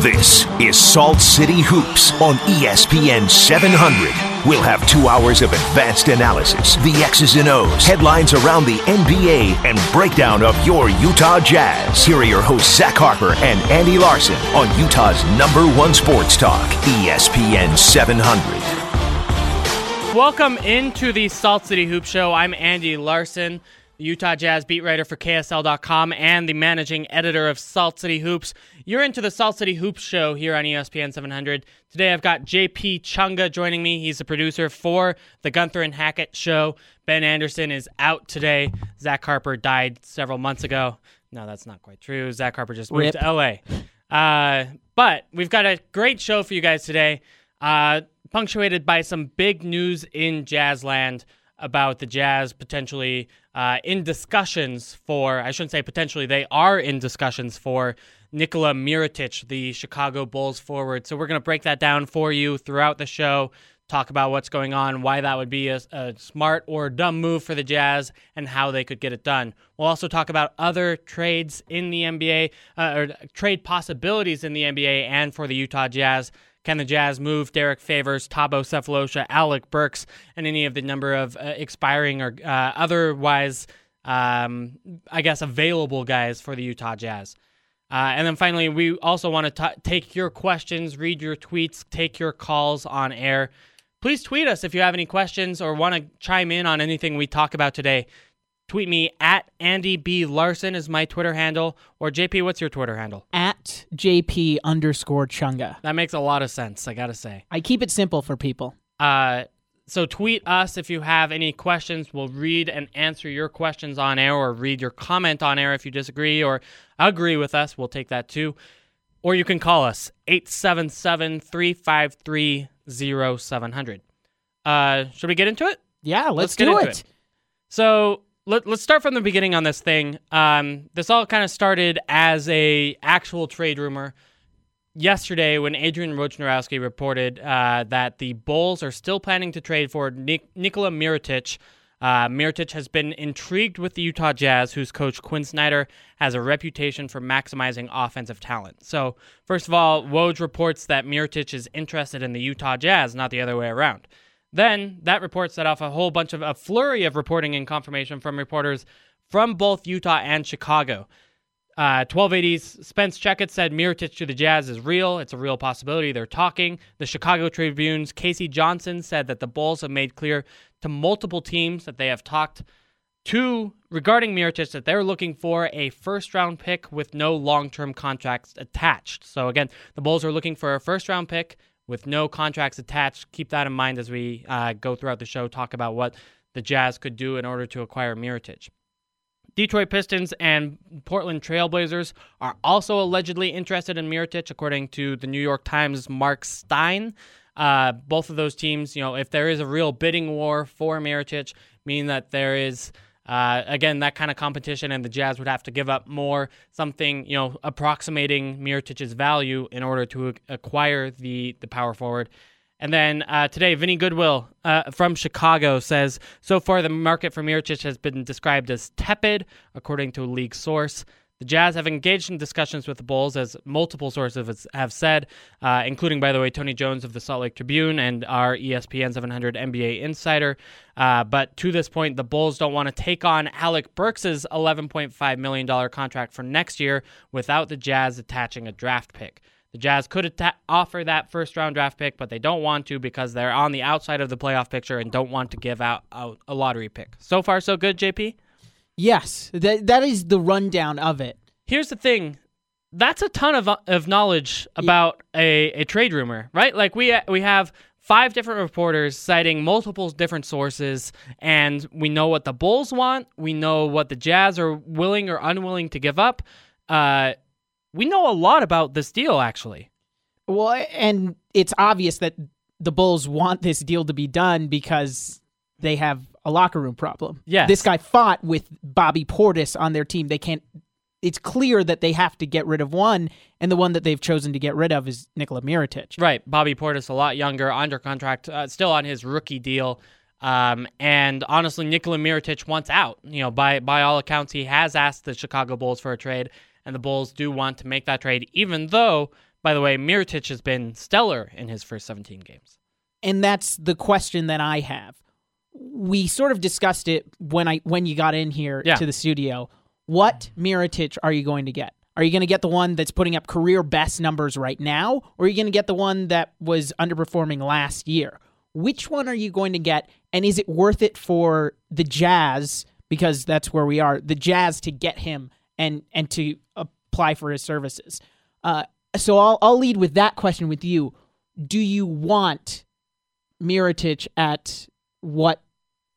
This is Salt City Hoops on ESPN 700. We'll have two hours of advanced analysis, the X's and O's, headlines around the NBA, and breakdown of your Utah Jazz. Here are your hosts, Zach Harper and Andy Larson on Utah's number one sports talk, ESPN 700. Welcome into the Salt City Hoop Show. I'm Andy Larson, Utah Jazz beat writer for KSL.com and the managing editor of Salt City Hoops. You're into the Salt City Hoops Show here on ESPN 700. Today I've got JP Chunga joining me. He's the producer for the Gunther and Hackett Show. Ben Anderson is out today. Zach Harper died several months ago. No, that's not quite true. Zach Harper just moved Rip. to LA. Uh, but we've got a great show for you guys today, uh, punctuated by some big news in Jazzland about the Jazz potentially uh, in discussions for, I shouldn't say potentially, they are in discussions for Nikola Mirotic, the Chicago Bulls forward. So we're going to break that down for you throughout the show, talk about what's going on, why that would be a, a smart or dumb move for the Jazz, and how they could get it done. We'll also talk about other trades in the NBA, uh, or trade possibilities in the NBA and for the Utah Jazz. Can the Jazz move Derek Favors, Thabo Sefolosha, Alec Burks, and any of the number of uh, expiring or uh, otherwise, um, I guess, available guys for the Utah Jazz? Uh, and then finally, we also want to take your questions, read your tweets, take your calls on air. Please tweet us if you have any questions or want to chime in on anything we talk about today. Tweet me at Andy B. Larson is my Twitter handle. Or JP, what's your Twitter handle? At JP underscore Chunga. That makes a lot of sense, I gotta say. I keep it simple for people. Uh, so tweet us if you have any questions. We'll read and answer your questions on air or read your comment on air if you disagree or agree with us. We'll take that too. Or you can call us 877 353 0700. Uh, should we get into it? Yeah, let's, Let's get do into it. it. So let, let's start from the beginning on this thing. Um, this all kind of started as a actual trade rumor yesterday when Adrian Wojnarowski reported uh, that the Bulls are still planning to trade for Nik- Nikola Mirotic. Uh, Mirotic has been intrigued with the Utah Jazz, whose coach Quinn Snyder has a reputation for maximizing offensive talent. So, first of all, Woj reports that Mirotic is interested in the Utah Jazz, not the other way around. Then that report set off a whole bunch of a flurry of reporting and confirmation from reporters from both Utah and Chicago. Uh, 1280's Spence Checketts said Mirotic to the Jazz is real. It's a real possibility. They're talking. The Chicago Tribune's K.C. Johnson said that the Bulls have made clear to multiple teams that they have talked to regarding Mirotic that they're looking for a first round pick with no long term contracts attached. So again, the Bulls are looking for a first round pick with no contracts attached. Keep that in mind as we uh, go throughout the show, talk about what the Jazz could do in order to acquire Mirotic. Detroit Pistons and Portland Trailblazers are also allegedly interested in Mirotic, according to the New York Times' Mark Stein. Uh, both of those teams, you know, if there is a real bidding war for Mirotic, meaning that there is, uh, again, that kind of competition, and the Jazz would have to give up more, something, you know, approximating Mirotic's value in order to acquire the the power forward. And then uh, today, Vinny Goodwill uh, from Chicago says so far the market for Mirotic has been described as tepid, according to a league source. The Jazz have engaged in discussions with the Bulls, as multiple sources have said, uh, including, by the way, Tony Jones of the Salt Lake Tribune and our ESPN 700 NBA insider. Uh, but to this point, the Bulls don't want to take on Alec Burks' $11.5 million contract for next year without the Jazz attaching a draft pick. The Jazz could atta- offer that first round draft pick, but they don't want to because they're on the outside of the playoff picture and don't want to give out, out a lottery pick. So far, so good, JP? Yes, that that is the rundown of it. Here's the thing. That's a ton of, of knowledge about a, a trade rumor, right? Like we we have five different reporters citing multiple different sources, and we know what the Bulls want. We know what the Jazz are willing or unwilling to give up. Uh, we know a lot about this deal, actually. Well, and it's obvious that the Bulls want this deal to be done because they have a locker room problem. Yeah, This guy fought with Bobby Portis on their team. They can't it's clear that they have to get rid of one, and the one that they've chosen to get rid of is Nikola Mirotic. Right. Bobby Portis, a lot younger, under contract, uh, still on his rookie deal. Um, and honestly, Nikola Mirotic wants out. You know, by by all accounts, he has asked the Chicago Bulls for a trade, and the Bulls do want to make that trade, even though By the way, Mirotic has been stellar in his first 17 games. And that's the question that I have. We sort of discussed it when I when you got in here Yeah. to the studio. What Mirotic are you going to get? Are you going to get the one that's putting up career best numbers right now, or are you going to get the one that was underperforming last year? Which one are you going to get, and is it worth it for the Jazz because that's where we are? The Jazz to get him and and to apply for his services. Uh, so I'll I'll lead with that question with you. Do you want Mirotic at what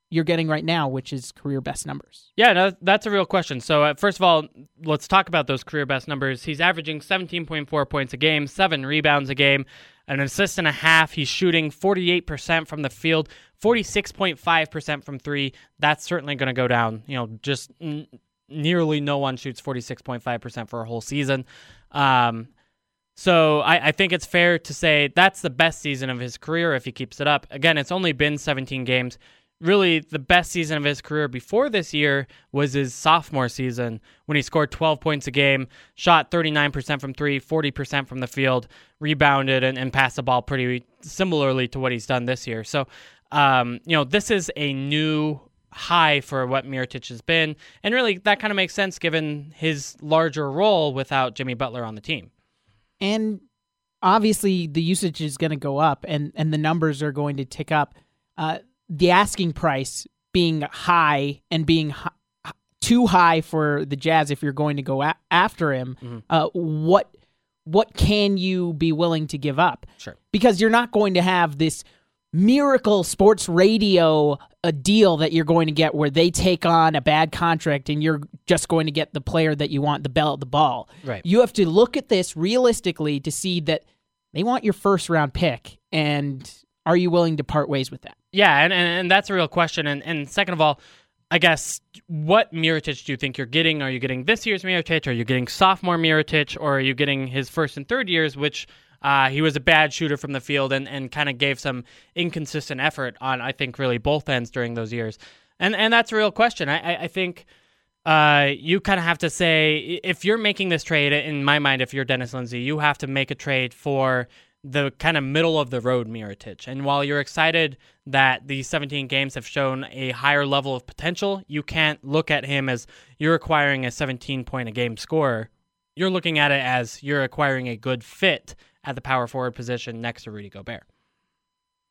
you're getting right now, which is career best numbers? Yeah, no, that's a real question. So, uh, first of all, let's talk about those career best numbers. He's averaging 17.4 points a game, seven rebounds a game, an assist and a half. He's shooting 48% from the field, 46.5% from three. That's certainly going to go down. You know, just n- nearly no one shoots 46.5% for a whole season. Um, so I, I think it's fair to say that's the best season of his career if he keeps it up. Again, it's only been 17 games. Really, the best season of his career before this year was his sophomore season when he scored 12 points a game, shot 39% from three, 40% from the field, rebounded, and, and passed the ball pretty similarly to what he's done this year. So, um, you know, this is a new high for what Mirotic has been. And really, that kind of makes sense given his larger role without Jimmy Butler on the team. And obviously, the usage is going to go up, and and the numbers are going to tick up. Uh, the asking price being high and being too high for the Jazz if you're going to go a- after him. Mm-hmm. Uh, what what can you be willing to give up? Sure. because you're not going to have this miracle sports radio a deal that you're going to get where they take on a bad contract and you're just going to get the player that you want the bell the ball Right. you have to look at this realistically to see that they want your first round pick and are you willing to part ways with that Yeah, and, and, and that's a real question. And, and second of all, I guess what Mirotic do you think you're getting? Are you getting this year's Mirotic? Are you getting sophomore Mirotic? Or are you getting his first and third years, which uh, he was a bad shooter from the field and, and kind of gave some inconsistent effort on, I think, really both ends during those years? And and that's a real question. I, I, I think uh, you kind of have to say if you're making this trade, in my mind, if you're Dennis Lindsay, you have to make a trade for the kind of middle of the road Mirotic. And while you're excited that the 17 games have shown a higher level of potential, you can't look at him as you're acquiring a 17 point a game scorer. You're looking at it as you're acquiring a good fit at the power forward position next to Rudy Gobert.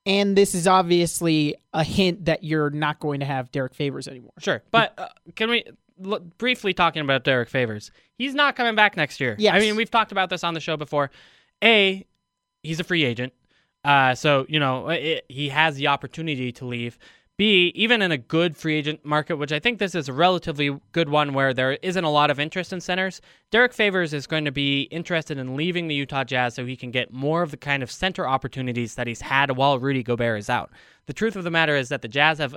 and this is obviously a hint that you're not going to have Derek Favors anymore Sure, but uh, can we l- briefly talking about Derek Favors? He's not coming back next year. Yes. I mean we've talked about this on the show before. A, he's a free agent, uh, so you know it, he has the opportunity to leave. Even in a good free agent market, which I think this is a relatively good one where there isn't a lot of interest in centers, Derek Favors is going to be interested in leaving the Utah Jazz so he can get more of the kind of center opportunities that he's had while Rudy Gobert is out. The truth of the matter is that the Jazz have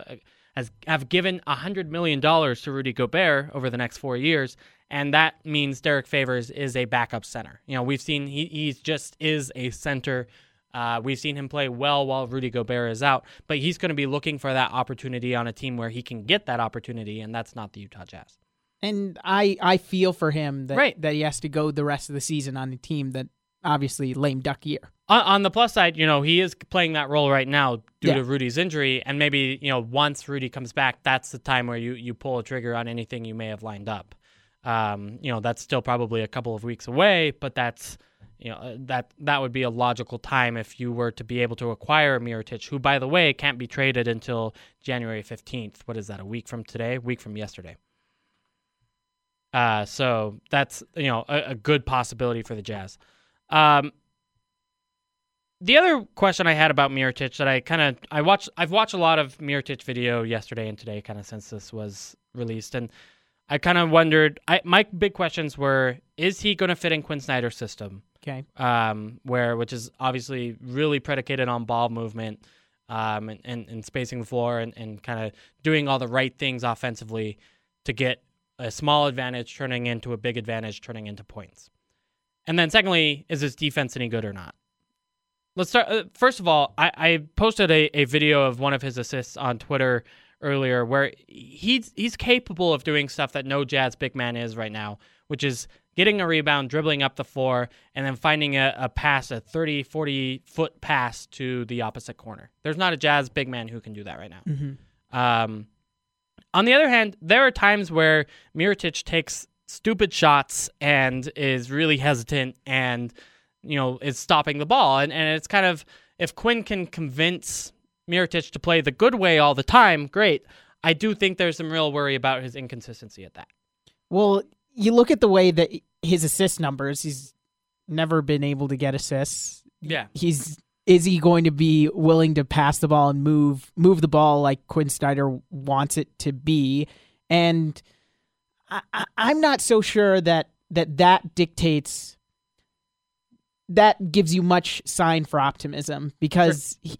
has have given hundred million dollars to Rudy Gobert over the next four years, and that means Derek Favors is a backup center. You know, we've seen he he's just is a center. Uh, we've seen him play well while Rudy Gobert is out, but he's going to be looking for that opportunity on a team where he can get that opportunity, and that's not the Utah Jazz. and I I feel for him that Right. that he has to go the rest of the season on a team that obviously lame duck year. On, on the plus side, you know, he is playing that role right now due Yeah. to Rudy's injury, and maybe you know once Rudy comes back, that's the time where you you pull a trigger on anything you may have lined up. Um, you know, that's still probably a couple of weeks away, but that's you know uh, that that would be a logical time if you were to be able to acquire Mirotic, who by the way can't be traded until January fifteenth. What is that? A week from today? A week from yesterday. Uh, so that's you know a, a good possibility for the Jazz. Um, the other question I had about Mirotic that I kind of I watched I've watched a lot of Mirotic video yesterday and today kind of since this was released and I kind of wondered I my big questions were is he going to fit in Quinn Snyder's system Okay. um, where which is obviously really predicated on ball movement um, and, and, and spacing the floor and, and kind of doing all the right things offensively to get a small advantage turning into a big advantage turning into points. And then secondly, is his defense any good or not? Let's start. Uh, first of all, I, I posted a, a video of one of his assists on Twitter earlier where he's he's capable of doing stuff that no Jazz big man is right now, which is getting a rebound, dribbling up the floor, and then finding a, a pass, a 30, 40 foot pass to the opposite corner. There's not a Jazz big man who can do that right now. Mm-hmm. Um, on the other hand, there are times where Mirotic takes stupid shots and is really hesitant and you know is stopping the ball and, and it's kind of if Quinn can convince Mirotic to play the good way all the time, great. I do think there's some real worry about his inconsistency at that. Well, you look at the way that his assist numbers, he's never been able to get assists. Yeah. He's is he going to be willing to pass the ball and move move the ball like Quinn Snyder wants it to be? And I, I, I'm not so sure that that that dictates that gives you much sign for optimism because he,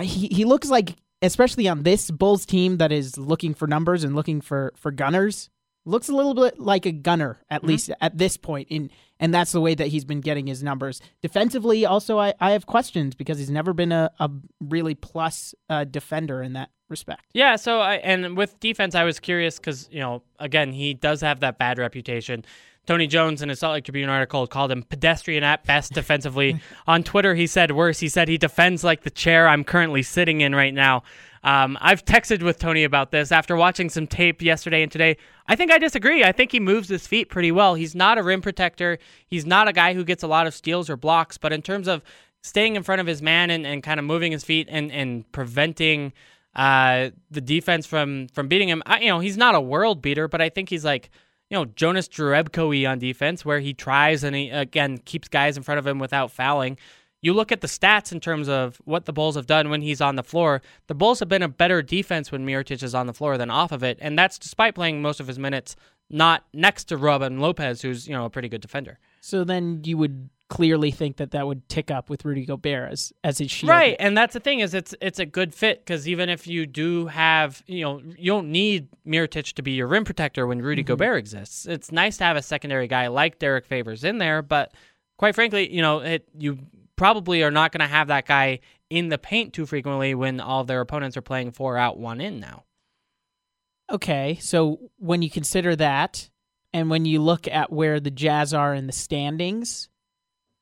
he he looks like especially on this Bulls team that is looking for numbers and looking for for gunners looks a little bit like a gunner at Mhm. least at this point in and that's the way that he's been getting his numbers defensively also i, I have questions because he's never been a, a really plus uh, defender in that respect Yeah, so I and with defense, I was curious because you know, again, he does have that bad reputation. Tony Jones in a Salt Lake Tribune article called him pedestrian at best defensively. On Twitter, he said worse. He said he defends like the chair I'm currently sitting in right now. Um, I've texted with Tony about this after watching some tape yesterday and today. I think I disagree. I think he moves his feet pretty well. He's not a rim protector. He's not a guy who gets a lot of steals or blocks, but in terms of staying in front of his man and, and kind of moving his feet and, and preventing uh, the defense from from beating him. I, you know, he's not a world beater, but I think he's like you know Jonas Jerebko on defense, where he tries and he again keeps guys in front of him without fouling. You look at the stats in terms of what the Bulls have done when he's on the floor. The Bulls have been a better defense when Mirotic is on the floor than off of it, and that's despite playing most of his minutes not next to Robin Lopez, who's you know a pretty good defender. so then you would clearly think that that would tick up with rudy gobert as as his shield Right, and that's the thing is it's it's a good fit because even if you do have you know you don't need Mirotic to be your rim protector when Rudy mm-hmm. Gobert exists. It's nice to have a secondary guy like Derek Favors in there, but quite frankly, you know it you probably are not going to have that guy in the paint too frequently when all of their opponents are playing four out one in now. Okay, so when you consider that, and when you look at where the Jazz are in the standings,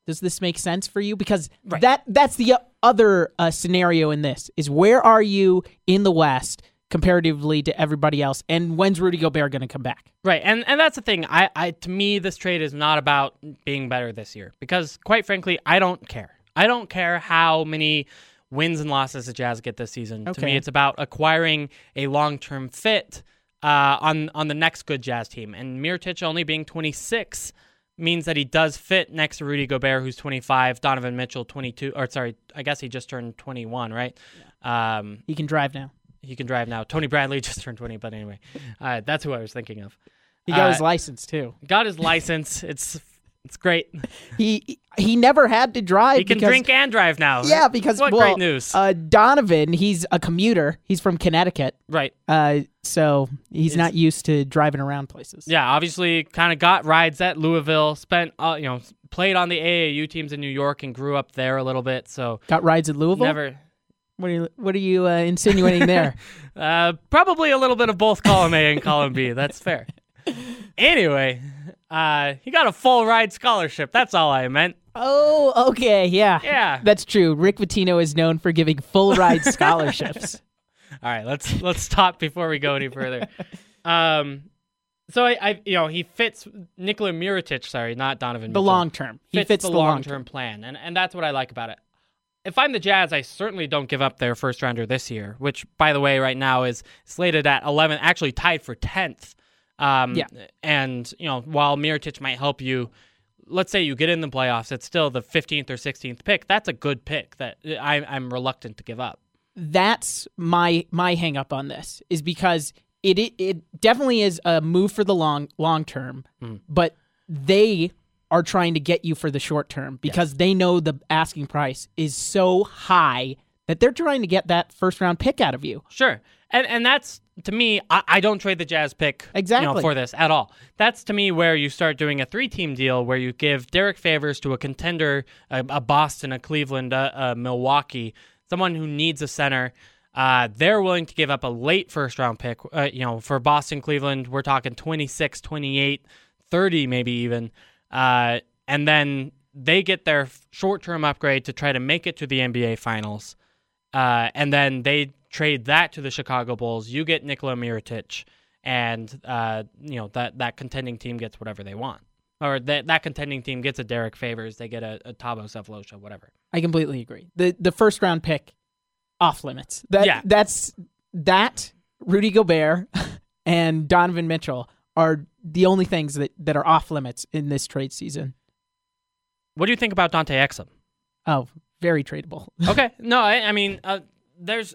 does this make sense for you? Because Right. that that's the other uh, scenario in this is where are you in the West comparatively to everybody else, and when's Rudy Gobert going to come back? Right, and and that's the thing. I, I to me, this trade is not about being better this year because, quite frankly, I don't care. I don't care how many wins and losses the Jazz get this season. To me, it's about acquiring a long term fit uh, on on the next good Jazz team. And Mirotic only being 26 means that he does fit next to Rudy Gobert, who's 25, Donovan Mitchell 22, or sorry, I guess he just turned 21, right? Um, He can drive now. He can drive now. Tony Bradley just turned 20, but anyway, uh, that's who I was thinking of. He got Uh, his license too. got his license. It's it's great. He he never had to drive. He can because, drink and drive now. Yeah, because what well, great news. Uh, Donovan, he's a commuter. He's from Connecticut, right. uh, so he's It's- not used to driving around places. Yeah. Obviously, kind of got rides at Louisville. Spent uh, you know played on the AAU teams in New York and grew up there a little bit. So Got rides at Louisville. never. What are you What are you uh, insinuating there? Uh, probably a little bit of both column A and column B. That's fair. Anyway, uh, he got a full ride scholarship. That's all I meant. oh, okay, yeah, Yeah. that's true. Rick Pitino is known for giving full ride scholarships. All right, let's let's stop before we go any further. Um, so I, I you know, he fits Nikola Mirotic. Sorry, not Donovan. the Mitchell. long term, he fits, the, the long term plan, and and that's what I like about it. If I'm the Jazz, I certainly don't give up their first rounder this year, which, by the way, right now is slated at 11, actually tied for 10th. Um, Yeah. And you know, while Mirotic might help you, let's say you get in the playoffs, it's still the 15th or 16th pick. That's a good pick that I, I'm reluctant to give up. That's my my hang up on this is because it it, it definitely is a move for the long long term, Mhm. but they are trying to get you for the short term because they know the asking price is so high that they're trying to get that first round pick out of you. Sure. And and that's to me, I, I don't trade the Jazz pick you know, Exactly. for this at all. That's to me where you start doing a three team deal where you give Derek Favors to a contender, a, a Boston, a Cleveland, a, a Milwaukee, someone who needs a center. Uh, they're willing to give up a late first round pick. Uh, you know, for Boston, Cleveland, we're talking 26, 28, 30 maybe even. Uh, and then they get their short-term upgrade to try to make it to the NBA Finals. Uh, and then they trade that to the Chicago Bulls. You get Nikola Mirotic, and uh, you know that that contending team gets whatever they want, or that that contending team gets a Derek Favors, they get a, a Thabo Sefolosha, whatever. I completely agree. the The first round pick off limits. That Yeah. that's that Rudy Gobert and Donovan Mitchell are the only things that that are off limits in this trade season. What do you think about Dante Exum? Oh, very tradable. okay. No, I, I mean, uh, there's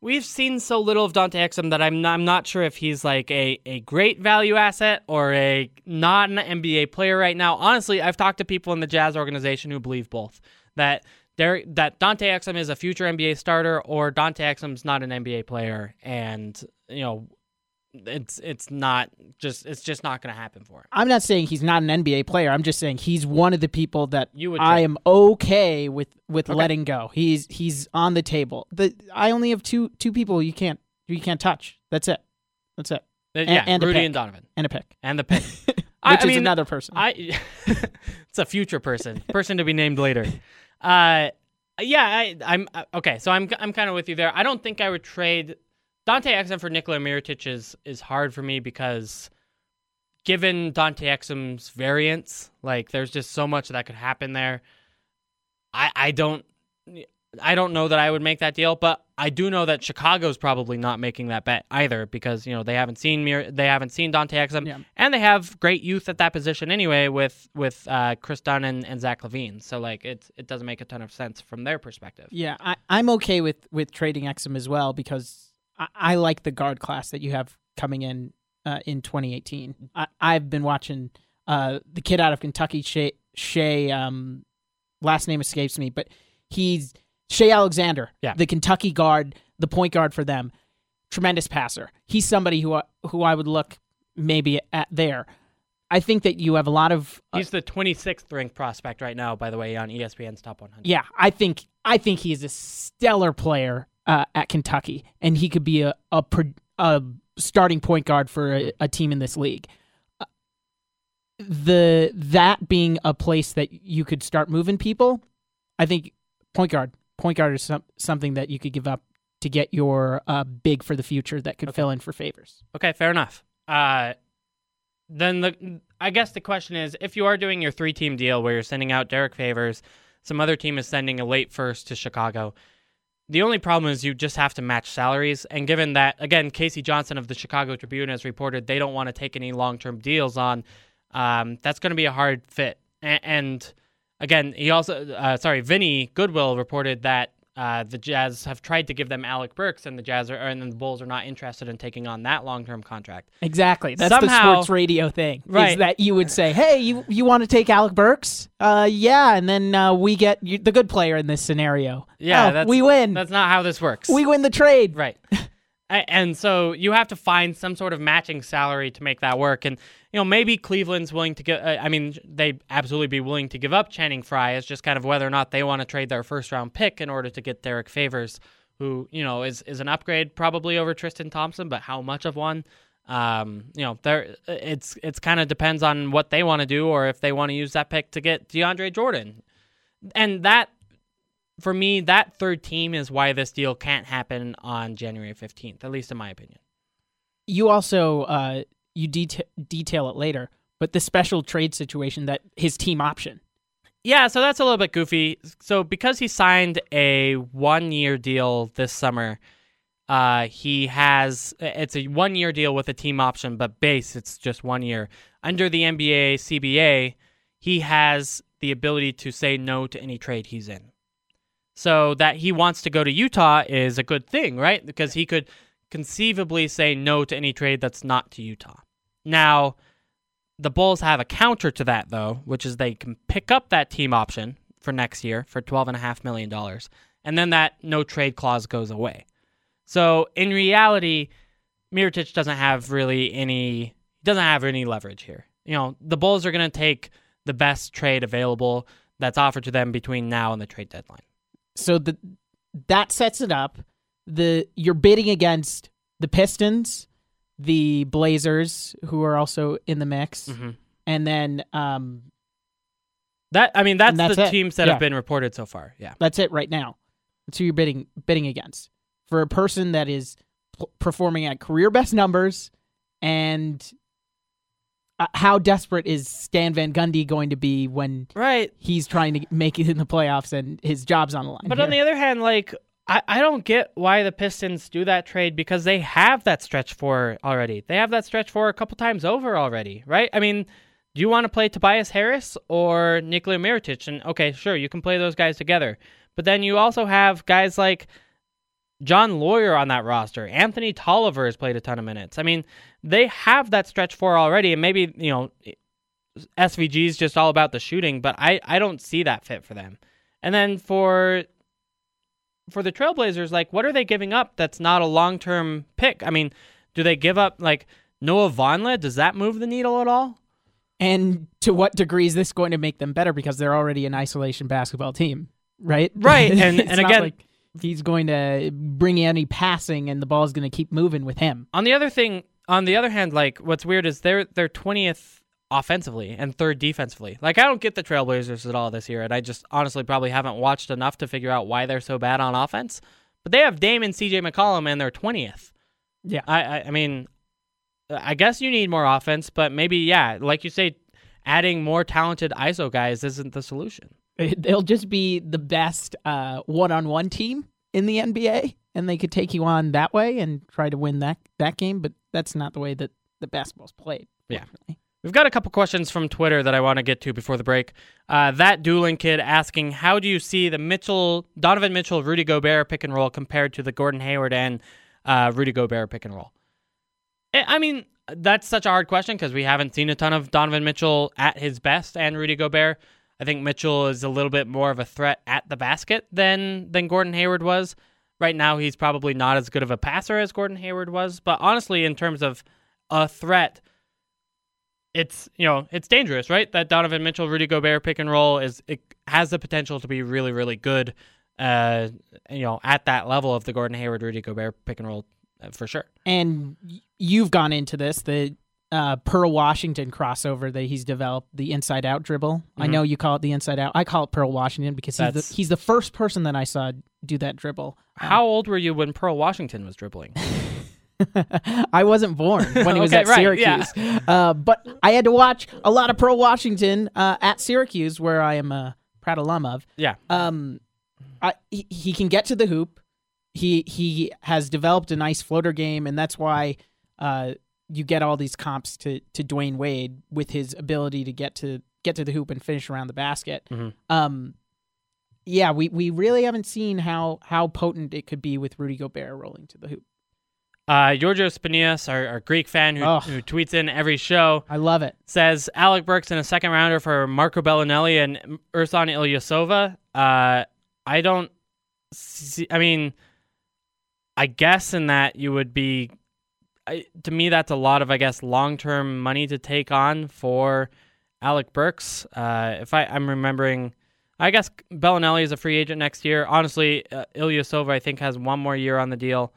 we've seen so little of Dante Exum that I'm not, I'm not sure if he's like a, a great value asset or a not an NBA player right now. Honestly, I've talked to people in the Jazz organization who believe both that there that Dante Exum is a future NBA starter or Dante Exum's not an NBA player, and you know. It's it's not just it's just not going to happen for him. I'm not saying he's not an NBA player. I'm just saying he's one of the people that You would I am okay with with Okay. letting go. He's he's on the table. The I only have two two people you can't you can't touch. That's it. That's it. Uh, yeah, and a Rudy pick. and Donovan And a pick, and the pick. which I- I is mean, another person. I it's a future person, person to be named later. Uh, yeah, I, I'm uh, okay. So I'm I'm kind of with you there. I don't think I would trade Dante Exum for Nikola Mirotic is is hard for me because given Dante Exum's variance, like there's just so much that could happen there. I I don't I don't know that I would make that deal, but I do know that Chicago's probably not making that bet either because you know they haven't seen Mir- they haven't seen Dante Exum, Yeah. and they have great youth at that position anyway with with uh, Kris Dunn and, and Zach LaVine. So like it it doesn't make a ton of sense from their perspective. yeah, I, I'm okay with with trading Exum as well because I, I like the guard class that you have coming in uh, in 2018. I, I've been watching uh, the kid out of Kentucky, Shai, Shai um, last name escapes me, but he's Shai Alexander, Yeah. the Kentucky guard, the point guard for them. Tremendous passer. He's somebody who I, who I would look maybe at there. I think that you have a lot of uh, He's the 26th ranked prospect right now, by the way, on ESPN's top 100. yeah, I think I think he is a stellar player uh, at Kentucky, and he could be a a, a starting point guard for a, a team in this league. Uh, The that being a place that you could start moving people, I think point guard point guard is some, something that you could give up to get your uh, big for the future that could fill in for favors. Okay, fair enough. Uh, then the I guess the question is, if you are doing your three team deal where you're sending out Derek Favors, some other team is sending a late first to Chicago. The only problem is you just have to match salaries. And given that, again, K.C. Johnson of the Chicago Tribune has reported they don't want to take any long term deals on, um, that's going to be a hard fit. And again, he also, uh, sorry, Vinny Goodwill reported that uh, the Jazz have tried to give them Alec Burks, and the Jazz are, and then the Bulls are not interested in taking on that long term contract. Exactly. That's the sports radio thing. Right. Is that you would say, "Hey, you you want to take Alec Burks? Uh, yeah," and then uh, we get you, the good player in this scenario. Yeah, Oh, that's, we win. That's not how this works. we win the trade. Right. And so you have to find some sort of matching salary to make that work. And, you know, maybe Cleveland's willing to give, uh, I mean, they'd absolutely be willing to give up Channing Frye. It's just kind of whether or not they want to trade their first round pick in order to get Derek Favors, who, you know, is, is an upgrade probably over Tristan Thompson, but how much of one? Um, you know, there it's it's kind of depends on what they want to do or if they want to use that pick to get DeAndre Jordan. And that for me, that third team is why this deal can't happen on January 15th, at least in my opinion. You also uh, you deta- detail it later, but the special trade situation that his team option. Yeah, so that's a little bit goofy. So because he signed a one-year deal this summer, uh, he has it's a one-year deal with a team option, but base it's just one year. Under the NBA CBA, he has the ability to say no to any trade he's in. So that he wants to go to Utah is a good thing, right? Because he could conceivably say no to any trade that's not to Utah. Now, the Bulls have a counter to that, though, which is they can pick up that team option for next year for $12.5 million, and then that no trade clause goes away. So in reality, Mirotic doesn't have really any doesn't have any leverage here. You know, the Bulls are going to take the best trade available that's offered to them between now and the trade deadline. So the that sets it up. The you're bidding against the Pistons, the Blazers, who are also in the mix, Mhm. and then um, That I mean, that's, that's the it. teams that Yeah. have been reported so far. Yeah. that's it right now. That's who you're bidding bidding against for a person that is p- performing at career best numbers, and uh, how desperate is Stan Van Gundy going to be when Right. he's trying to make it in the playoffs and his job's on the line? But here? on the other hand, like I, I don't get why the Pistons do that trade because they have that stretch four already. They have that stretch four a couple times over already, right? I mean, do you want to play Tobias Harris or Nikola Mirotic? And okay, sure, you can play those guys together. But then you also have guys like Jon Leuer on that roster. Anthony Tolliver has played a ton of minutes. I mean, they have that stretch four already, and maybe, you know, SVG is just all about the shooting, but I, I don't see that fit for them. And then for for the Trailblazers, like what are they giving up that's not a long term pick? I mean, do they give up like Noah Vonleh? Does that move the needle at all? And to what degree is this going to make them better because they're already an isolation basketball team, right? Right, and- and again- like he's going to bring any passing and the ball's going to keep moving with him. On the other thing, on the other hand, like what's weird is they're they're twentieth offensively and third defensively. Like I don't get the Trailblazers at all this year, and I just honestly probably haven't watched enough to figure out why they're so bad on offense. But they have Dame and CJ McCollum, and they're twentieth. Yeah. I, I I mean, I guess you need more offense, but maybe yeah, like you say, adding more talented ISO guys isn't the solution. They'll just be the best uh, one-on-one team in the NBA, and they could take you on that way and try to win that that game. But that's not the way that the basketball's played. Yeah. We've got a couple questions from Twitter that I want to get to before the break. Uh, that dueling kid asking, how do you see the Mitchell, Donovan Mitchell, Rudy Gobert pick and roll compared to the Gordon Hayward and uh, Rudy Gobert pick and roll? I I mean, that's such a hard question because we haven't seen a ton of Donovan Mitchell at his best and Rudy Gobert. I think Mitchell is a little bit more of a threat at the basket than than Gordon Hayward was. Right now, he's probably not as good of a passer as Gordon Hayward was. But honestly, in terms of a threat, it's you know it's dangerous, right? That Donovan Mitchell, Rudy Gobert pick and roll is it has the potential to be really, really good. Uh, you know, at that level of the Gordon Hayward, Rudy Gobert pick and roll uh, for sure. And you've gone into this the uh, Pearl Washington crossover that he's developed, the inside out dribble. I Mhm. know you call it the inside out. I call it Pearl Washington because he's the, he's the first person that I saw do that dribble. How old were you when Pearl Washington was dribbling? I wasn't born when he was Okay, at right, yeah. Syracuse, uh, but I had to watch a lot of Pearl Washington uh, at Syracuse, where I am a proud alum of. Yeah, Um, I, he, he can get to the hoop. He he has developed a nice floater game, and that's why uh, you get all these comps to to Dwyane Wade with his ability to get to get to the hoop and finish around the basket. Mhm. Um, yeah, we, we really haven't seen how how potent it could be with Rudy Gobert rolling to the hoop. Uh, Georgios Spanias, our, our Greek fan who, Ugh. who tweets in every show, I love it. says Alec Burks in a second rounder for Marco Belinelli and Ersan Ilyasova. Uh, I don't see. I mean, I guess in that you would be. I, to me, that's a lot of I guess long term money to take on for Alec Burks. Uh, if I, I'm remembering, I guess Belinelli is a free agent next year. Honestly, uh, Ilyasova I think has one more year on the deal.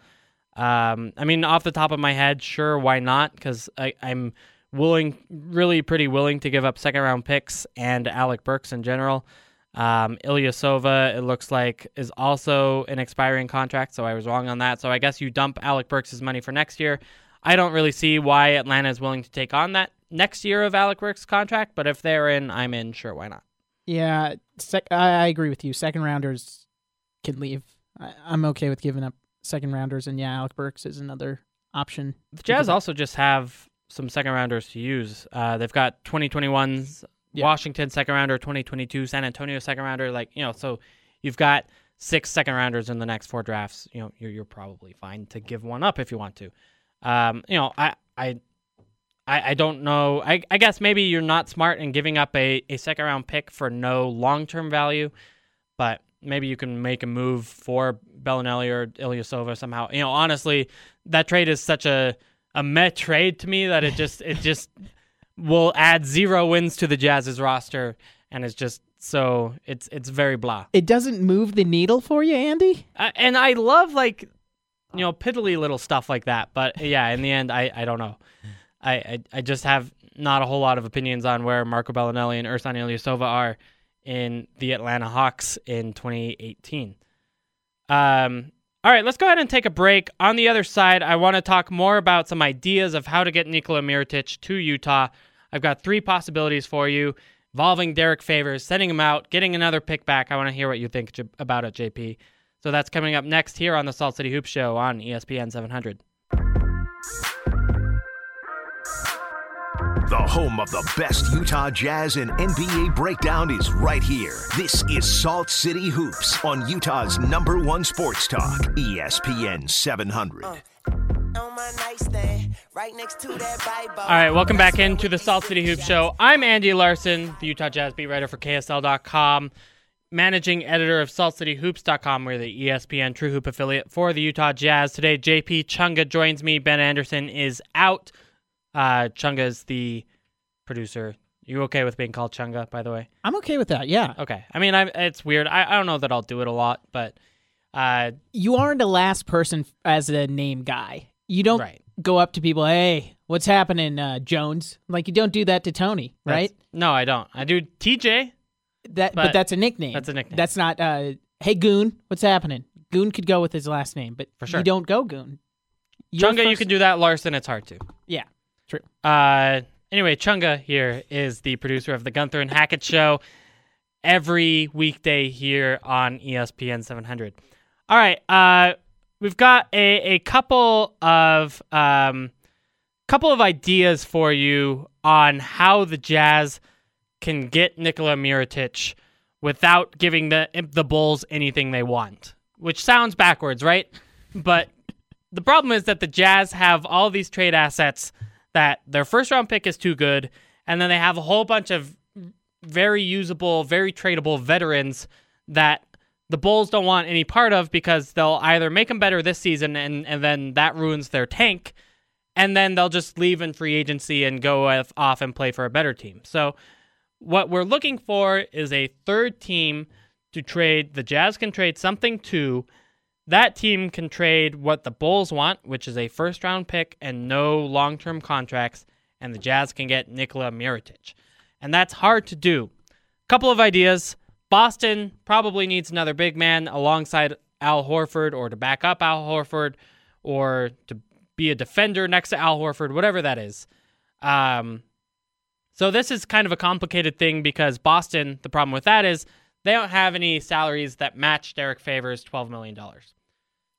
Um, I mean, off the top of my head, sure, why not? Because I'm willing, really pretty willing to give up second round picks and Alec Burks in general. Um, Ilyasova, it looks like, is also an expiring contract, so I was wrong on that. So I guess you dump Alec Burks' money for next year. I don't really see why Atlanta is willing to take on that next year of Alec Burks' contract, but if they're in, I'm in. Sure, why not? Yeah, sec- I, agree with you. Second rounders can leave. I, I'm okay with giving up second rounders, and yeah, Alec Burks is another option. The Jazz also just have some second rounders to use. Uh, they've got 2021's Yeah. Washington second rounder, 2022 San Antonio second rounder. Like you know, so you've got six second rounders in the next four drafts. You know, you're, you're probably fine to give one up if you want to. Um, you know, I I I, I don't know. I, I guess maybe you're not smart in giving up a, a second round pick for no long term value, but maybe you can make a move for Belinelli or Ilyasova somehow. You know, honestly, that trade is such a a meh trade to me that it just it just will add zero wins to the Jazz's roster, and it's just so it's it's very blah. It doesn't move the needle for you, Andy. I, and I love like you know piddly little stuff like that, but yeah, in the end, I I don't know. I I, I just have not a whole lot of opinions on where Marco Belinelli and Ersan Ilyasova are in the Atlanta Hawks in 2018. Um, all right, let's go ahead and take a break. On the other side, I want to talk more about some ideas of how to get Nikola Mirotic to Utah. I've got three possibilities for you involving Derek Favors, sending him out, getting another pick back. I want to hear what you think about it, JP. So that's coming up next here on the Salt City Hoop Show on ESPN 700. The home of the best Utah Jazz and NBA breakdown is right here. This is Salt City Hoops on Utah's number one sports talk, ESPN 700. Uh, All right, welcome back into the Salt City Hoop Show. I'm Andy Larson, the Utah Jazz beat writer for KSL.com, managing editor of SaltCityHoops.com. We're the ESPN True Hoop affiliate for the Utah Jazz. Today, JP Chunga joins me. Ben Anderson is out. Uh, Chunga is the producer. You okay with being called Chunga, by the way? I'm okay with that. Yeah. Okay. I mean, I, it's weird. I, I don't know that I'll do it a lot, but uh, you aren't the last person as a name guy. You don't right. go up to people, "Hey, what's happening, uh, Jones?" Like you don't do that to Tony, right? That's, no, I don't. I do TJ. That, but, but, that's a nickname. That's a nickname. That's not. Uh, hey, Goon, what's happening? Goon could go with his last name, but for sure, you don't go Goon. Chunga, first... you can do that. Larson, it's hard to. Yeah. True. Uh, anyway, Chunga here is the producer of the Gunther and Hackett Show every weekday here on ESPN 700. All right, uh, we've got a, a couple of um, couple of ideas for you on how the Jazz can get Nikola Mirotic without giving the the Bulls anything they want, which sounds backwards, right? But the problem is that the Jazz have all these trade assets that their first round pick is too good, and then they have a whole bunch of very usable, very tradable veterans that the Bulls don't want any part of because they'll either make them better this season and, and then that ruins their tank, and then they'll just leave in free agency and go off and play for a better team. So, what we're looking for is a third team to trade. The Jazz can trade something to that team can trade what the Bulls want, which is a first round pick and no long term contracts, and the Jazz can get Nikola Mirotic. And that's hard to do. Couple of ideas. Boston probably needs another big man alongside Al Horford or to back up Al Horford or to be a defender next to Al Horford, whatever that is. Um, so this is kind of a complicated thing because Boston, the problem with that is they don't have any salaries that match Derek Favors' $12 million.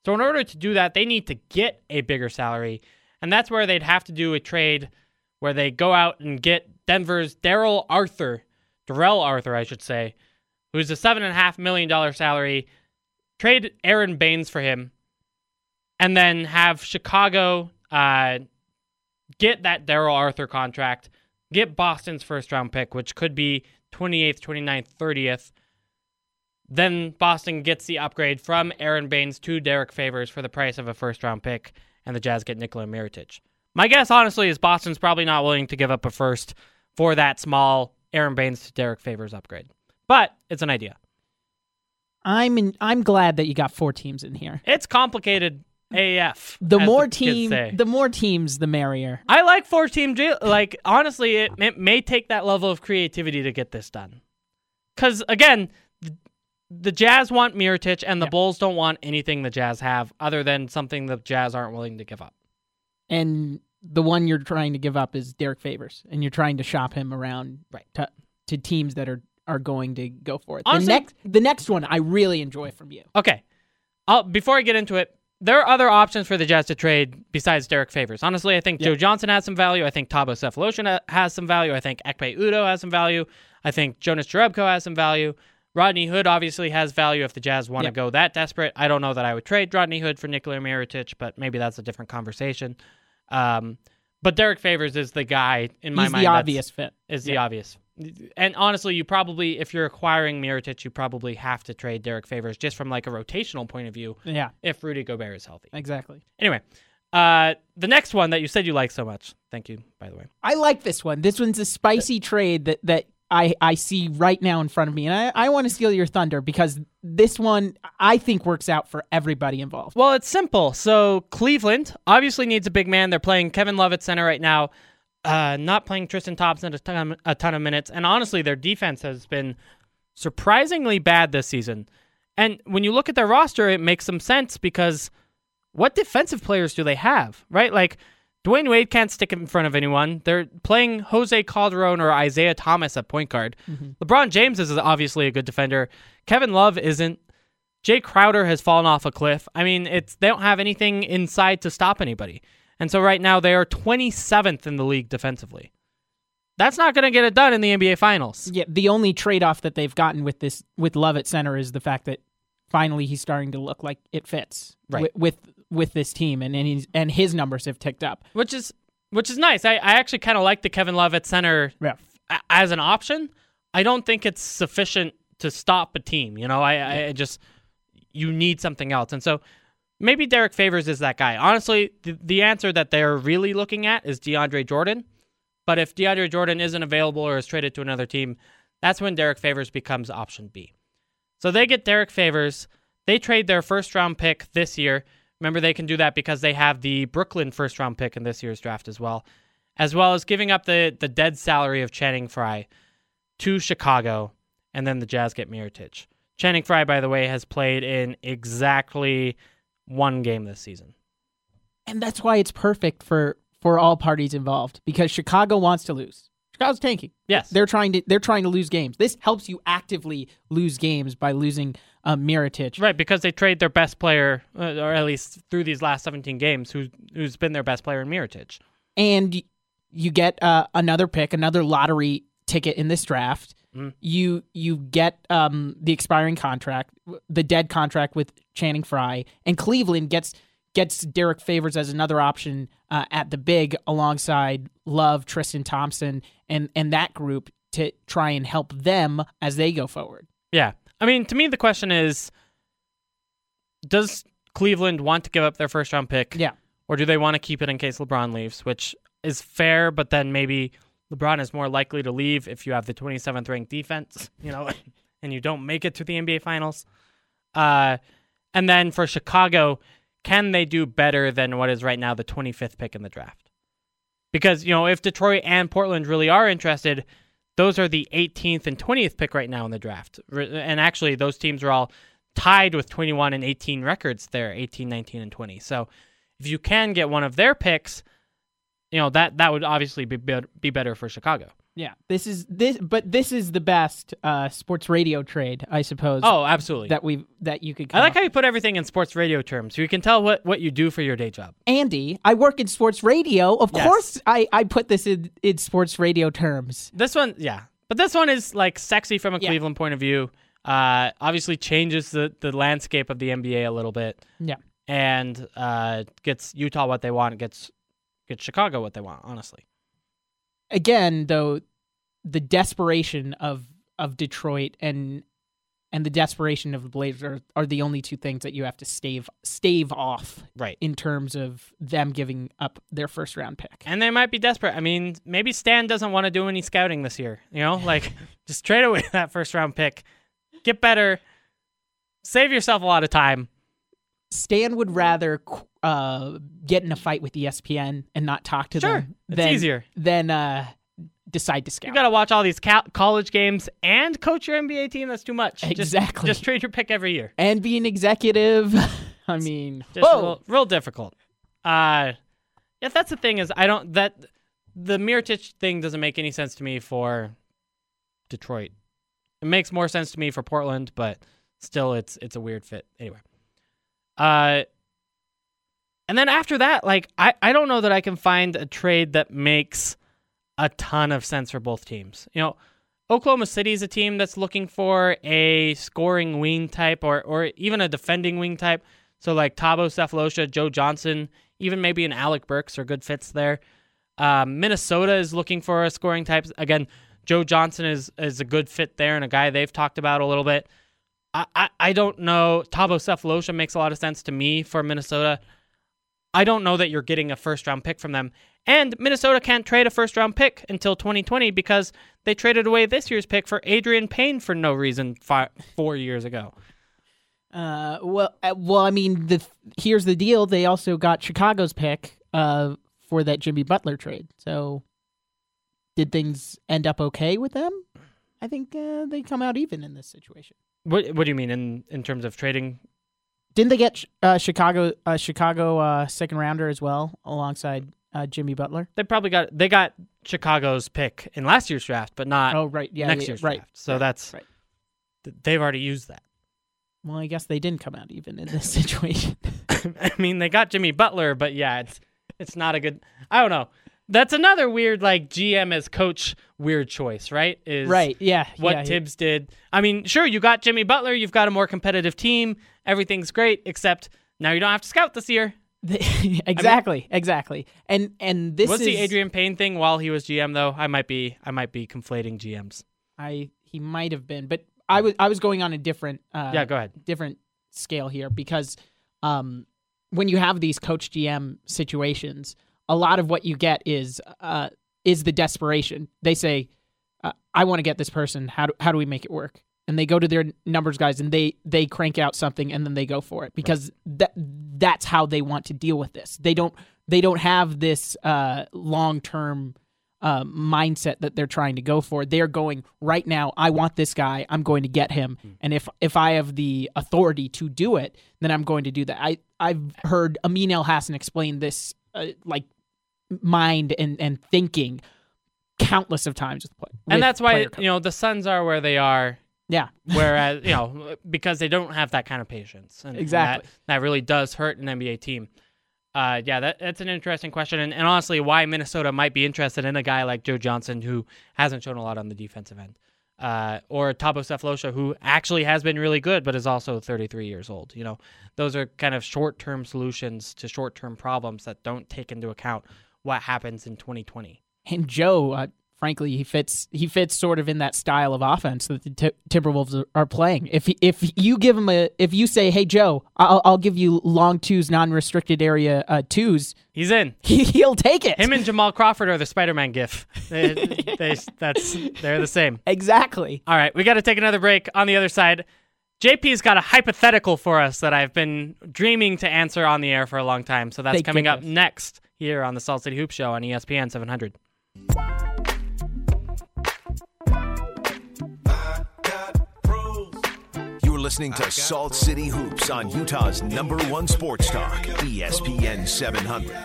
So, in order to do that, they need to get a bigger salary. And that's where they'd have to do a trade where they go out and get Denver's Darrell Arthur, Darrell Arthur, I should say, who's a $7.5 million salary, trade Aron Baynes for him, and then have Chicago uh, get that Darrell Arthur contract, get Boston's first round pick, which could be 28th, 29th, 30th, then Boston gets the upgrade from Aron Baynes to Derek Favors for the price of a first round pick, and the Jazz get Nikola Mirotic. My guess, honestly, is Boston's probably not willing to give up a first for that small Aron Baynes to Derek Favors upgrade. But it's an idea. I'm in, I'm glad that you got four teams in here. It's complicated AF. The more the team, the more teams, the merrier. I like four team. Like honestly, it, it may take that level of creativity to get this done. Because again, the Jazz want Mirotic, and the Bulls don't want anything the Jazz have other than something the Jazz aren't willing to give up. And the one you're trying to give up is Derek Favors, and you're trying to shop him around right. to, to teams that are are going to go for it. Honestly, the next the next one I really enjoy from you. Okay, I'll, before I get into it, there are other options for the Jazz to trade besides Derek Favors. Honestly, I think yep. Joe Johnson has some value. I think Thabo Sefolosha has some value. I think Ekpe Udoh has some value. I think Jonas Jerebko has some value. Rodney Hood obviously has value if the Jazz want to yep. go that desperate. I don't know that I would trade Rodney Hood for Nikola Mirotic, but maybe that's a different conversation. Um, but Derek Favors is the guy in my He's mind. the obvious fit. Is the obvious. And honestly, you probably, if you're acquiring Mirotic, you probably have to trade Derek Favors just from like a rotational point of view. Yeah. If Rudy Gobert is healthy. Exactly. Anyway, uh, the next one that you said you like so much. Thank you, by the way. I like this one. This one's a spicy trade that that I, I see right now in front of me. And I, I want to steal your thunder because this one I think works out for everybody involved. Well, it's simple. So Cleveland obviously needs a big man. They're playing Kevin Love at center right now. uh, not playing Tristan Thompson a ton, a ton of minutes, and honestly, their defense has been surprisingly bad this season. And when you look at their roster, it makes some sense because what defensive players do they have, right? Like Dwyane Wade can't stick it in front of anyone. They're playing Jose Calderon or Isaiah Thomas at point guard. Mm-hmm. LeBron James is obviously a good defender. Kevin Love isn't. Jae Crowder has fallen off a cliff. I mean, it's they don't have anything inside to stop anybody. And so right now they are 27th in the league defensively. That's not going to get it done in the NBA Finals. Yeah, the only trade off that they've gotten with this with Love at center is the fact that finally he's starting to look like it fits Right. with, with with this team, and and, he's, and his numbers have ticked up. which is which is nice. I, I actually kind of like the Kevin Love at center Yeah. as an option. I don't think it's sufficient to stop a team. You know, I, I, I just you need something else, and so maybe Derrick Favors is that guy. Honestly, the, the answer that they're really looking at is DeAndre Jordan. But if DeAndre Jordan isn't available or is traded to another team, that's when Derrick Favors becomes option B. So they get Derrick Favors. They trade their first round pick this year. Remember, they can do that because they have the Brooklyn first round pick in this year's draft as well, as well as giving up the, the dead salary of Channing Frye to Chicago, and then the Jazz get Mirotic. Channing Frye, by the way, has played in exactly one game this season. and that's why it's perfect for for all parties involved because Chicago wants to lose. Chicago's tanking. Yes. They're trying to they're trying to lose games. This helps you actively lose games by losing um, Mirotic. Right, because they trade their best player, uh, or at least through these last 17 games, who, who's been their best player in Mirotic. and you get uh, another pick, another lottery ticket in this draft. Mhm. You you get um, the expiring contract, the dead contract with Channing Frye, and Cleveland gets gets Derrick Favors as another option uh, at the big alongside Love, Tristan Thompson, and and that group to try and help them as they go forward. Yeah. I mean, to me, the question is Does Cleveland want to give up their first round pick? Yeah. Or do they want to keep it in case LeBron leaves, which is fair, but then maybe LeBron is more likely to leave if you have the 27th ranked defense, you know, and you don't make it to the NBA Finals. Uh, and then for Chicago, can they do better than what is right now the 25th pick in the draft? Because, you know, if Detroit and Portland really are interested, those are the 18th and 20th pick right now in the draft. And actually, those teams are all tied with 21 and 18 records there 18, 19, and 20. So if you can get one of their picks, you know, that, that would obviously be, be, be better for Chicago. Yeah, this is this, but this is the best uh, sports radio trade, I suppose. Oh, absolutely. that we that you could. I like how you put everything in sports radio terms. So you can tell what, what you do for your day job. Andy, I work in sports radio. Of Yes. course, I, I put this in, in sports radio terms. This one, yeah. But this one is like sexy from a Yeah. Cleveland point of view. Uh, obviously changes the, the landscape of the NBA a little bit Yeah. and uh, gets Utah what they want, gets gets Chicago what they want, honestly. Again, though, the desperation of of Detroit and and the desperation of the Blazers are, are the only two things that you have to stave stave off Right. in terms of them giving up their first round pick. And they might be desperate. I mean, maybe Stan doesn't want to do any scouting this year. You know, like just trade away that first round pick, get better, save yourself a lot of time. Stan would rather uh, get in a fight with ESPN and not talk to Sure, them it's easier. than uh, decide to scout. You got to watch all these ca- college games and coach your NBA team. That's too much. Just- Exactly. Just, trade your pick every year. and be an executive. I mean, Just whoa. real, real difficult. Uh, yeah, that's the thing is I don't that the Mirotic thing doesn't make any sense to me for Detroit. It makes more sense to me for Portland, but still, it's it's a weird fit. Anyway, uh, and then after that, like I I don't know that I can find a trade that makes a ton of sense for both teams. You know, Oklahoma City is a team that's looking for a scoring wing type or or even a defending wing type. So like Thabo Sefolosha, Joe Johnson, even maybe an Alec Burks are good fits there. Um, Minnesota is looking for a scoring type. Again, Joe Johnson is is a good fit there and a guy they've talked about a little bit. I, I, I don't know. Thabo Sefolosha makes a lot of sense to me for Minnesota. I don't know that you're getting a first round pick from them. And Minnesota can't trade a first round pick until 2020 because they traded away this year's pick for Adreian Payne for no reason fi- four years ago. Uh, well, uh, well, I mean, the here's the deal. They also got Chicago's pick uh, for that Jimmy Butler trade. So did things end up okay with them? I think uh, they come out even in this situation. What What do you mean in in terms of trading? Didn't they get uh, Chicago uh, Chicago uh, second rounder as well alongside uh, Jimmy Butler? They probably got they got Chicago's pick in last year's draft, but not Oh right, yeah, next yeah, year's right. draft. So right, that's right. they've already used that. Well, I guess they didn't come out even in this situation. I mean, they got Jimmy Butler, but yeah, it's it's not a good. I don't know. That's another weird like GM as coach weird choice, right? Is right? Yeah. what yeah, Thibs did. I mean, sure, you got Jimmy Butler, you've got a more competitive team, everything's great, except now you don't have to scout this year. exactly, exactly. And and this was is the Adreian Payne thing while he was GM though? I might be I might be conflating GMs. I he might have been, but I was I was going on a different uh, yeah, go ahead. different scale here because um, when you have these coach GM situations, a lot of what you get is uh, is the desperation. They say, uh, "I want to get this person. How do how do we make it work?" And they go to their numbers guys and they they crank out something and then they go for it because that that's how they want to deal with this. They don't they don't have this uh, long term uh, mindset that they're trying to go for. They're going right now. I want this guy. I'm going to get him. And if if I have the authority to do it, then I'm going to do that. I I've heard Amin Elhassan explain this uh, like mind and and thinking countless of times with play. with And that's why you know the Suns are where they are yeah whereas you know because they don't have that kind of patience and, Exactly. that, that really does hurt an nba team uh, yeah that, that's an interesting question and, and honestly why minnesota might be interested in a guy like joe johnson who hasn't shown a lot on the defensive end uh, or Thabo Sefolosha, who actually has been really good, but is also 33 years old. You know, those are kind of short-term solutions to short-term problems that don't take into account what happens in 2020. and Joe, uh, frankly, he fits he fits sort of in that style of offense that the Ti- Timberwolves are, playing. If if you give him a if you say, "Hey Joe, I'll, I'll give you long twos, non-restricted area uh, twos," He's in. he, he'll take it. Him and Jamal Crawford are the Spider-Man gif. They, they, that's they're the same. exactly. All right, we got to take another break. On the other side, JP's got a hypothetical for us that I've been dreaming to answer on the air for a long time. So that's Thank coming up next here on the Salt City Hoop Show on ESPN 700. Listening to Salt City Hoops on Utah's number one sports talk, ESPN 700.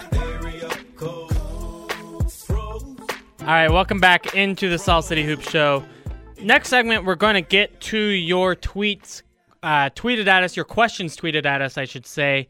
All right, welcome back into the Salt City Hoops Show. Next segment, we're going to get to your tweets, uh, tweeted at us, your questions tweeted at us, I should say,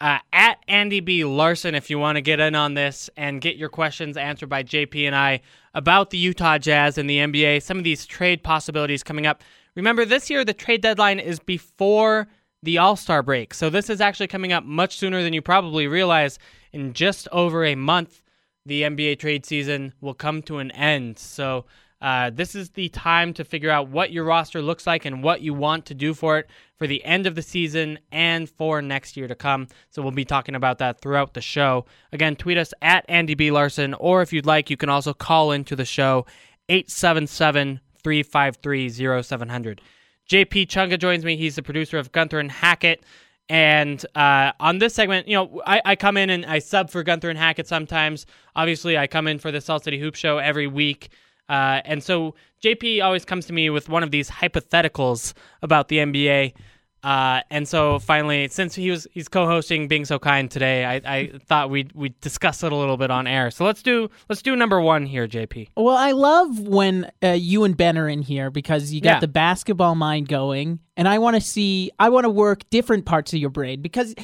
uh, at Andy B. Larson, if you want to get in on this and get your questions answered by JP and I about the Utah Jazz and the NBA, some of these trade possibilities coming up. Remember, this year the trade deadline is before the All Star break. So this is actually coming up much sooner than you probably realize. In just over a month, the NBA trade season will come to an end. So uh, this is the time to figure out what your roster looks like and what you want to do for it for the end of the season and for next year to come. So we'll be talking about that throughout the show. Again, tweet us at Andy B. Larson, or if you'd like, you can also call into the show 877 353 0700. JP Chunga joins me. He's the producer of Gunther and Hackett. And uh, on this segment, you know, I, I come in and I sub for Gunther and Hackett sometimes. Obviously, I come in for the Salt City Hoop Show every week. Uh, and so JP always comes to me with one of these hypotheticals about the NBA. Uh, and so finally, since he was he's co-hosting, being so kind today, I, I thought we'd we'd discuss it a little bit on air. So let's do let's do number one here, JP. Well, I love when uh, you and Ben are in here because you got Yeah. the basketball mind going, and I want to see, I want to work different parts of your brain because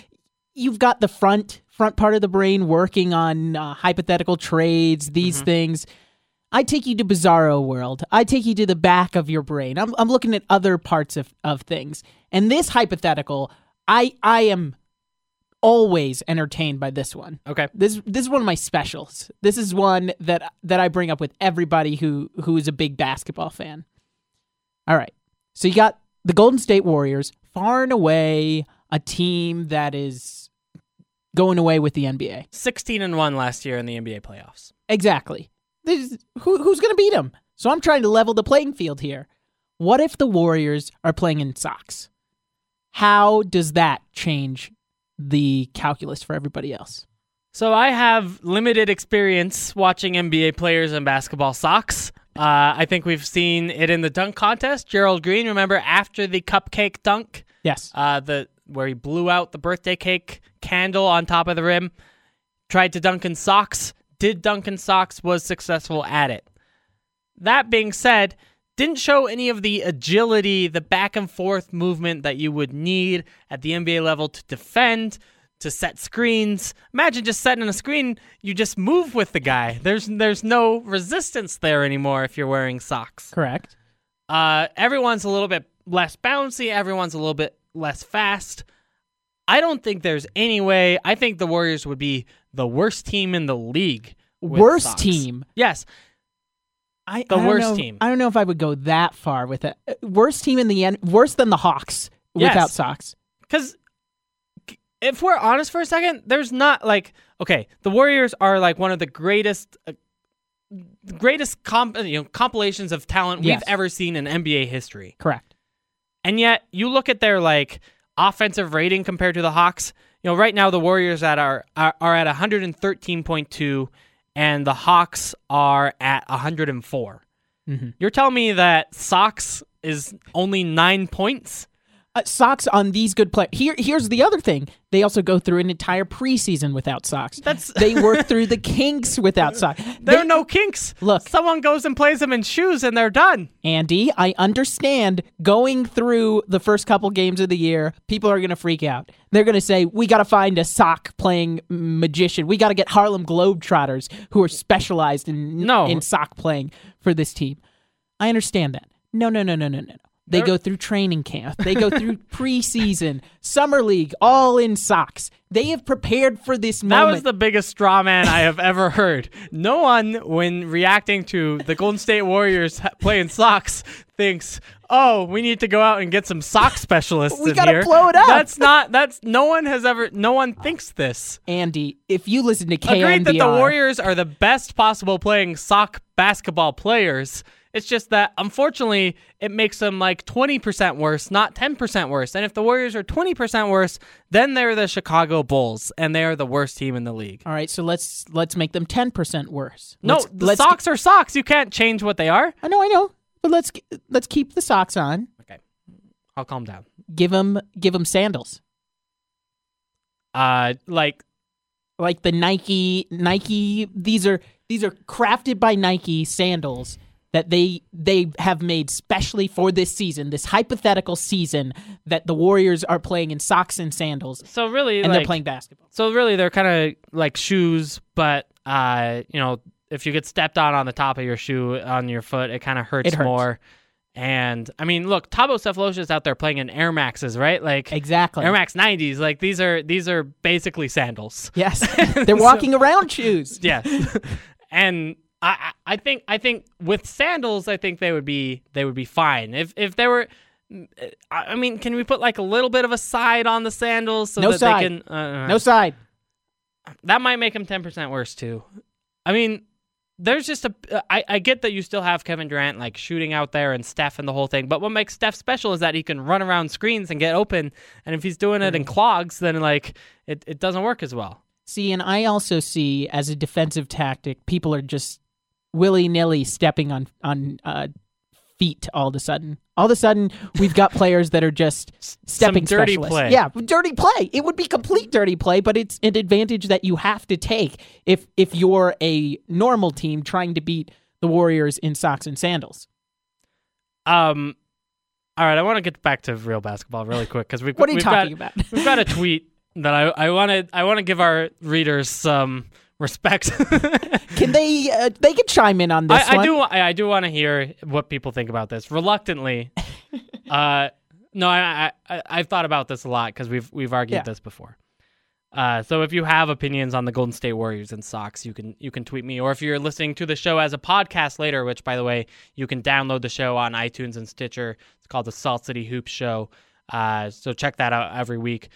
you've got the front front part of the brain working on uh, hypothetical trades, these things. I take you to Bizarro World. I take you to the back of your brain. I'm, I'm looking at other parts of, of things. And this hypothetical, I I am always entertained by this one. Okay. This this is one of my specials. This is one that that I bring up with everybody who who is a big basketball fan. All right. So you got the Golden State Warriors, far and away a team that is going away with the NBA. 16 and 1 last year in the NBA playoffs. Exactly. Who, who's going to beat him? So I'm trying to level the playing field here. What if the Warriors are playing in socks? How does that change the calculus for everybody else? So I have limited experience watching NBA players in basketball socks. Uh, I think we've seen it in the dunk contest. Gerald Green, remember after the cupcake dunk, Yes. uh, the where he blew out the birthday cake candle on top of the rim, tried to dunk in socks. Did Duncan socks? Was successful at it. That being said, didn't show any of the agility, the back and forth movement that you would need at the NBA level to defend, to set screens. Imagine just setting a screen, you just move with the guy. There's there's no resistance there anymore if you're wearing socks. Correct. Uh, everyone's a little bit less bouncy. Everyone's a little bit less fast. I don't think there's any way. I think the Warriors would be the worst team in the league. Worst team. Yes. I, The I worst know- team. I don't know if I would go that far with it. Uh, Worst team in the end. Worse than the Hawks Yes. without socks. Because if we're honest for a second, there's not like okay, the Warriors are like one of the greatest, uh, greatest comp- you know compilations of talent Yes. we've ever seen in NBA history. Correct. And yet, you look at their like offensive rating compared to the Hawks. You know, right now the Warriors at are are, are at 113.2, and the Hawks are at 104. Mhm. You're telling me that socks is only nine points? Uh, socks on these good players. Here, here's the other thing. They also go through an entire preseason without socks. That's- they work through the kinks without socks. There They- are no kinks. Look. someone goes and plays them in shoes, and they're done. Andy, I understand going through the first couple games of the year, people are going to freak out. They're going to say, we got to find a sock playing magician. We got to get Harlem Globetrotters who are specialized in, No. in sock playing for this team. I understand that. No, no, no, no, no, no. They go through training camp. They go through preseason, summer league, all in socks. They have prepared for this moment. That was the biggest straw man I have ever heard. No one, when reacting to the Golden State Warriors playing socks, thinks, "Oh, we need to go out and get some sock specialists We in gotta here." blow it up. That's not. That's no one has ever. No one thinks this. Andy, if you listen to KNBR, Agreed that the Warriors are the best possible playing sock basketball players. It's just that unfortunately it makes them like 20% worse, not 10% worse. And if the Warriors are 20% worse, then they're the Chicago Bulls and they are the worst team in the league. All right, so let's let's make them ten percent worse. No, let's, the let's socks are socks. You can't change what they are. I know, I know, but let's let's keep the socks on. Okay. I'll calm down. Give them give them sandals Uh like like the Nike Nike. These are these are crafted by Nike sandals that they they have made specially for this season, this hypothetical season that the Warriors are playing in socks and sandals, so really and like, they're playing basketball. So really they're kind of like shoes, but uh you know, if you get stepped on on the top of your shoe on your foot, it kind of hurts, hurts. more. And I mean, look, Thabo Sefolosha is out there playing in Air Maxes, right? Like Exactly. Air Max 90s. Like these are these are basically sandals. Yes, they're walking around shoes. Yes. and I I think I think with sandals, I think they would be they would be fine. If if they were uh, I I mean, can we put like a little bit of a side on the sandals so No that side. they can uh, uh, uh, No side. that might make them 10% worse too. I mean, there's just a I, I get that you still have Kevin Durant like shooting out there and Steph and the whole thing, but what makes Steph special is that he can run around screens and get open, and if he's doing it in clogs, then like it, it doesn't work as well. See, and I also see as a defensive tactic, people are just willy nilly stepping on on uh, feet all of a sudden. All of a sudden, we've got players that are just stepping Some dirty specialists. play. Yeah, dirty play. It would be complete dirty play, but it's an advantage that you have to take if if you're a normal team trying to beat the Warriors in socks and sandals. Um, all right, I want to get back to real basketball really quick because we've What are you talking got, about? we've got a tweet that I I want to I want to give our readers some respect. Can they uh, they can chime in on this I, I do. I, I do want to hear what people think about this. Reluctantly, uh, no, I, I, I've thought about this a lot because we've we've argued Yeah. this before. Uh, so if you have opinions on the Golden State Warriors and socks, you can you can tweet me, or if you're listening to the show as a podcast later, which by the way you can download the show on iTunes and Stitcher. It's called the Salt City Hoops Show. Uh, so check that out every week.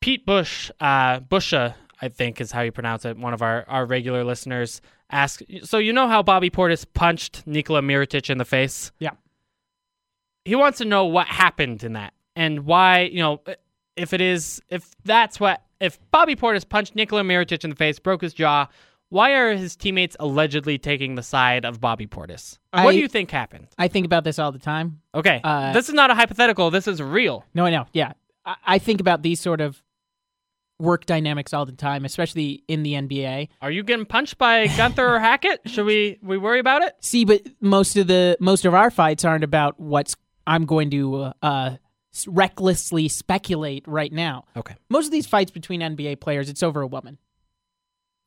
Pete Bush, uh, Busha, I think is how you pronounce it. One of our, our regular listeners asked. So you know how Bobby Portis punched Nikola Mirotic in the face? Yeah. He wants to know what happened in that and why. You know, if it is, if that's what, if Bobby Portis punched Nikola Mirotic in the face, broke his jaw, why are his teammates allegedly taking the side of Bobby Portis? I- what do you think happened? I think about this all the time. Okay, Uh, this is not a hypothetical. This is real. No, I know. Yeah. I, I think about these sort of work dynamics all the time, especially in the NBA. Are you getting punched by Gunther or Hackett? Should we we worry about it? See, but most of the most of our fights aren't about what's I'm going to uh, uh, recklessly speculate right now. Okay. Most of these fights between NBA players, it's over a woman,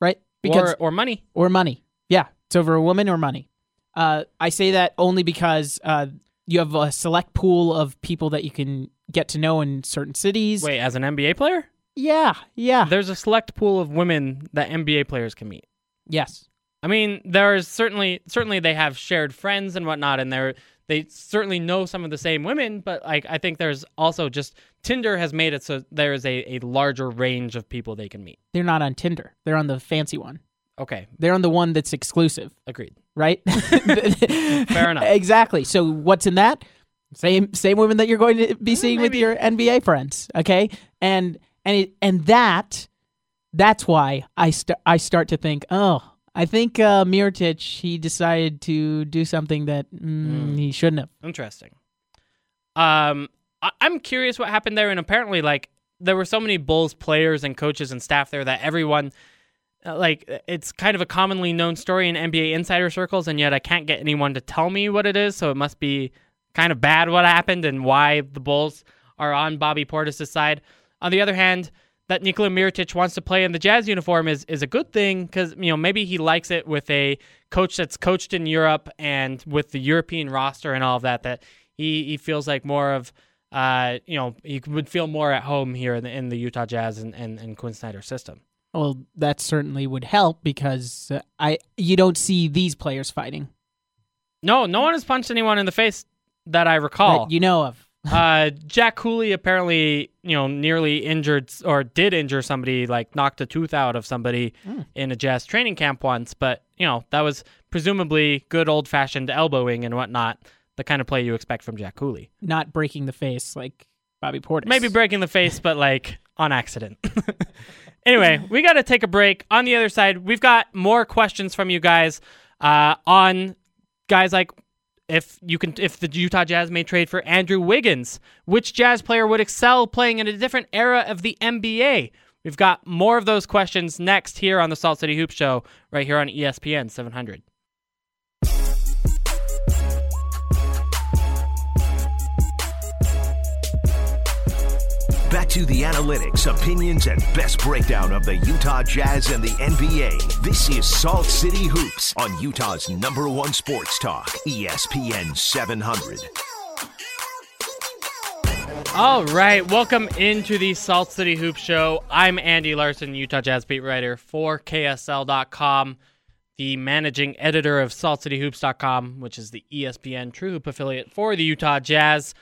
right? or or money. or money. Yeah, it's over a woman or money. Uh, I say that only because uh, you have a select pool of people that you can get to know in certain cities. Wait, as an NBA player, Yeah, yeah, there's a select pool of women that NBA players can meet. yes. I mean, there's certainly certainly they have shared friends and whatnot, and they're they certainly know some of the same women. But like, I think there's also just Tinder has made it so there is a, a larger range of people they can meet. They're not on Tinder. They're on the fancy one. Okay, They're on the one that's exclusive, agreed. right? Fair enough. Exactly. So what's in that? Same same women that you're going to be eh, seeing with your NBA friends, okay? And and it, and that that's why I st- I start to think, oh, I think uh, Mirotic he decided to do something that mm, he shouldn't have. Interesting. Um, I- I'm curious what happened there, and apparently, like, there were so many Bulls players and coaches and staff there that everyone, uh, like, it's kind of a commonly known story in NBA insider circles, and yet I can't get anyone to tell me what it is. So it must be kind of bad what happened and why the Bulls are on Bobby Portis' side. On the other hand, that Nikola Mirotic wants to play in the Jazz uniform is is a good thing because you know maybe he likes it with a coach that's coached in Europe and with the European roster and all of that. That he he feels like more of uh you know he would feel more at home here in the, in the Utah Jazz and, and and Quinn Snyder system. Well, that certainly would help because uh, I you don't see these players fighting No, no one has punched anyone in the face that I recall. that you know of. Uh, Jack Cooley apparently, you know, nearly injured or did injure somebody, like knocked a tooth out of somebody in a Jazz training camp once. But you know, that was presumably good old fashioned elbowing and whatnot, the kind of play you expect from Jack Cooley. Not breaking the face like Bobby Portis. Maybe breaking the face, but like on accident. anyway, we got to take a break. On the other side, we've got more questions from you guys uh, on guys like if you can if the Utah Jazz may trade for Andrew Wiggins, which Jazz player would excel playing in a different era of the NBA? We've got more of those questions next here on the Salt City Hoop Show, right here on ESPN 700. Back to the analytics, opinions, and best breakdown of the Utah Jazz and the NBA. This is Salt City Hoops on Utah's number one sports talk, ESPN 700. All right, welcome into the Salt City Hoop Show. I'm Andy Larson, Utah Jazz beat writer for KSL.com, the managing editor of SaltCityHoops.com, which is the ESPN True Hoop affiliate for the Utah Jazz.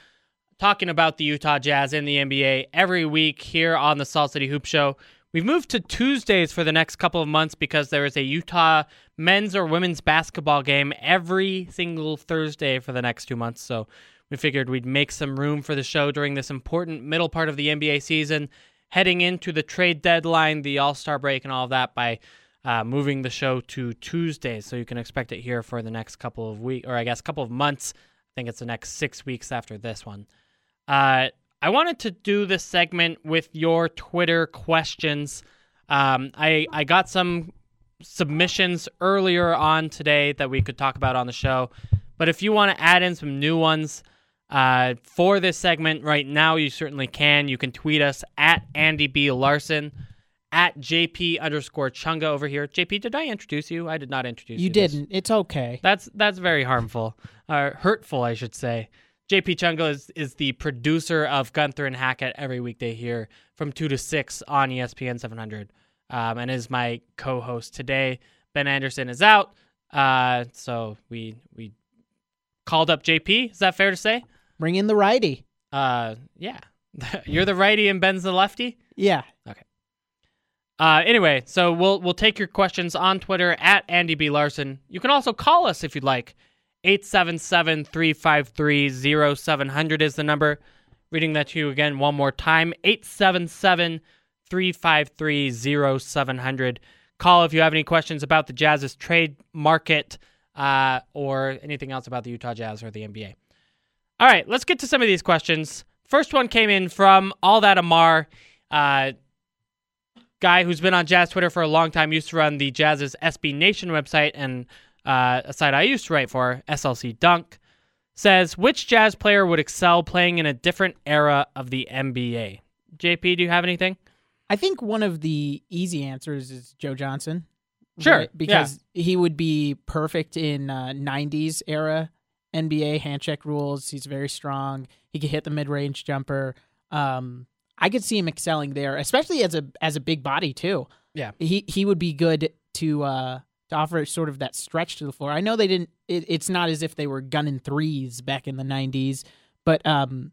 Talking about the Utah Jazz in the NBA every week here on the Salt City Hoop Show. We've moved to Tuesdays for the next couple of months because there is a Utah men's or women's basketball game every single Thursday for the next two months. So we figured we'd make some room for the show during this important middle part of the NBA season, heading into the trade deadline, the All Star break, and all of that by uh, moving the show to Tuesdays. So you can expect it here for the next couple of weeks, or I guess couple of months. I think it's the next six weeks after this one. Uh, I wanted to do this segment with your Twitter questions. Um, I I got some submissions earlier on today that we could talk about on the show, but if you want to add in some new ones uh, for this segment right now, you certainly can. You can tweet us at Andy B Larson, at JP underscore Chunga over here. JP, did I introduce you? I did not introduce you. You didn't. It's okay. That's that's very harmful, uh, hurtful, I should say. JP Chunga is, is the producer of Gunther and Hackett every weekday here from two to six on ESPN 700, um, and is my co-host today. Ben Anderson is out, uh, so we we called up JP. Is that fair to say? Bring in the righty. Uh, yeah, you're the righty and Ben's the lefty. Yeah. Okay. Uh, anyway, so we'll we'll take your questions on Twitter at Andy B. Larson. You can also call us if you'd like. 877-353-0700 is the number. Reading that to you again one more time 877 353 0700. Call if you have any questions about the Jazz's trade market uh, or anything else about the Utah Jazz or the NBA. All right, let's get to some of these questions. First one came in from All That Amar, uh, guy who's been on Jazz Twitter for a long time, used to run the Jazz's SB Nation website and uh, a site I used to write for, SLC Dunk, says which Jazz player would excel playing in a different era of the NBA? JP, do you have anything? I think one of the easy answers is Joe Johnson. Sure, right? Because he would be perfect in uh, 90s era NBA handshake rules. He's very strong. He could hit the mid range jumper. Um, I could see him excelling there, especially as a as a big body too. Yeah. he he would be good to uh, to offer sort of that stretch to the floor. I know they didn't. It, it's not as if they were gunning threes back in the '90s, but um,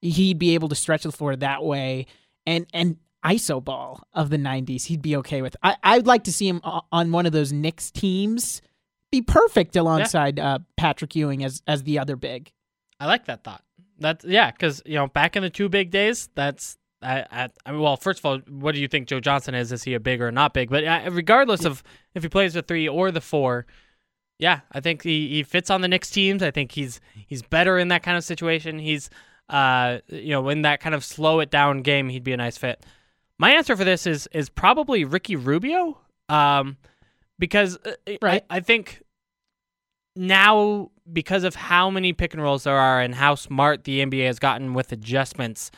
he'd be able to stretch the floor that way, and and ISO ball of the '90s, he'd be okay with. I I'd like to see him on one of those Knicks teams. Be perfect alongside uh, Patrick Ewing as as the other big. I like that thought. That's yeah, because you know back in the two big days, that's I, I, I mean, well, first of all, what do you think Joe Johnson is? Is he a big or not big? But uh, regardless of if he plays the three or the four, yeah, I think he, he fits on the Knicks teams. I think he's he's better in that kind of situation. He's uh you know in that kind of slow it down game, he'd be a nice fit. My answer for this is is probably Ricky Rubio, um, because uh, Right. I, I think now because of how many pick and rolls there are and how smart the NBA has gotten with adjustments,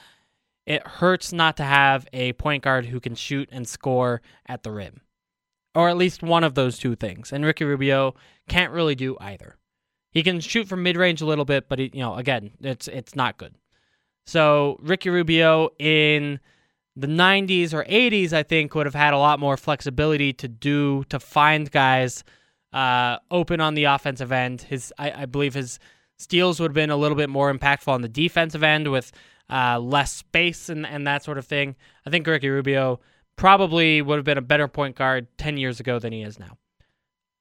it hurts not to have a point guard who can shoot and score at the rim. Or at least one of those two things. And Ricky Rubio can't really do either. He can shoot from mid-range a little bit, but he, you know, again, it's it's not good. So, Ricky Rubio in the 90s or 80s I think would have had a lot more flexibility to do to find guys uh, open on the offensive end. His, I, I believe, his steals would have been a little bit more impactful on the defensive end with uh, less space and, and that sort of thing. I think Ricky Rubio probably would have been a better point guard 10 years ago than he is now.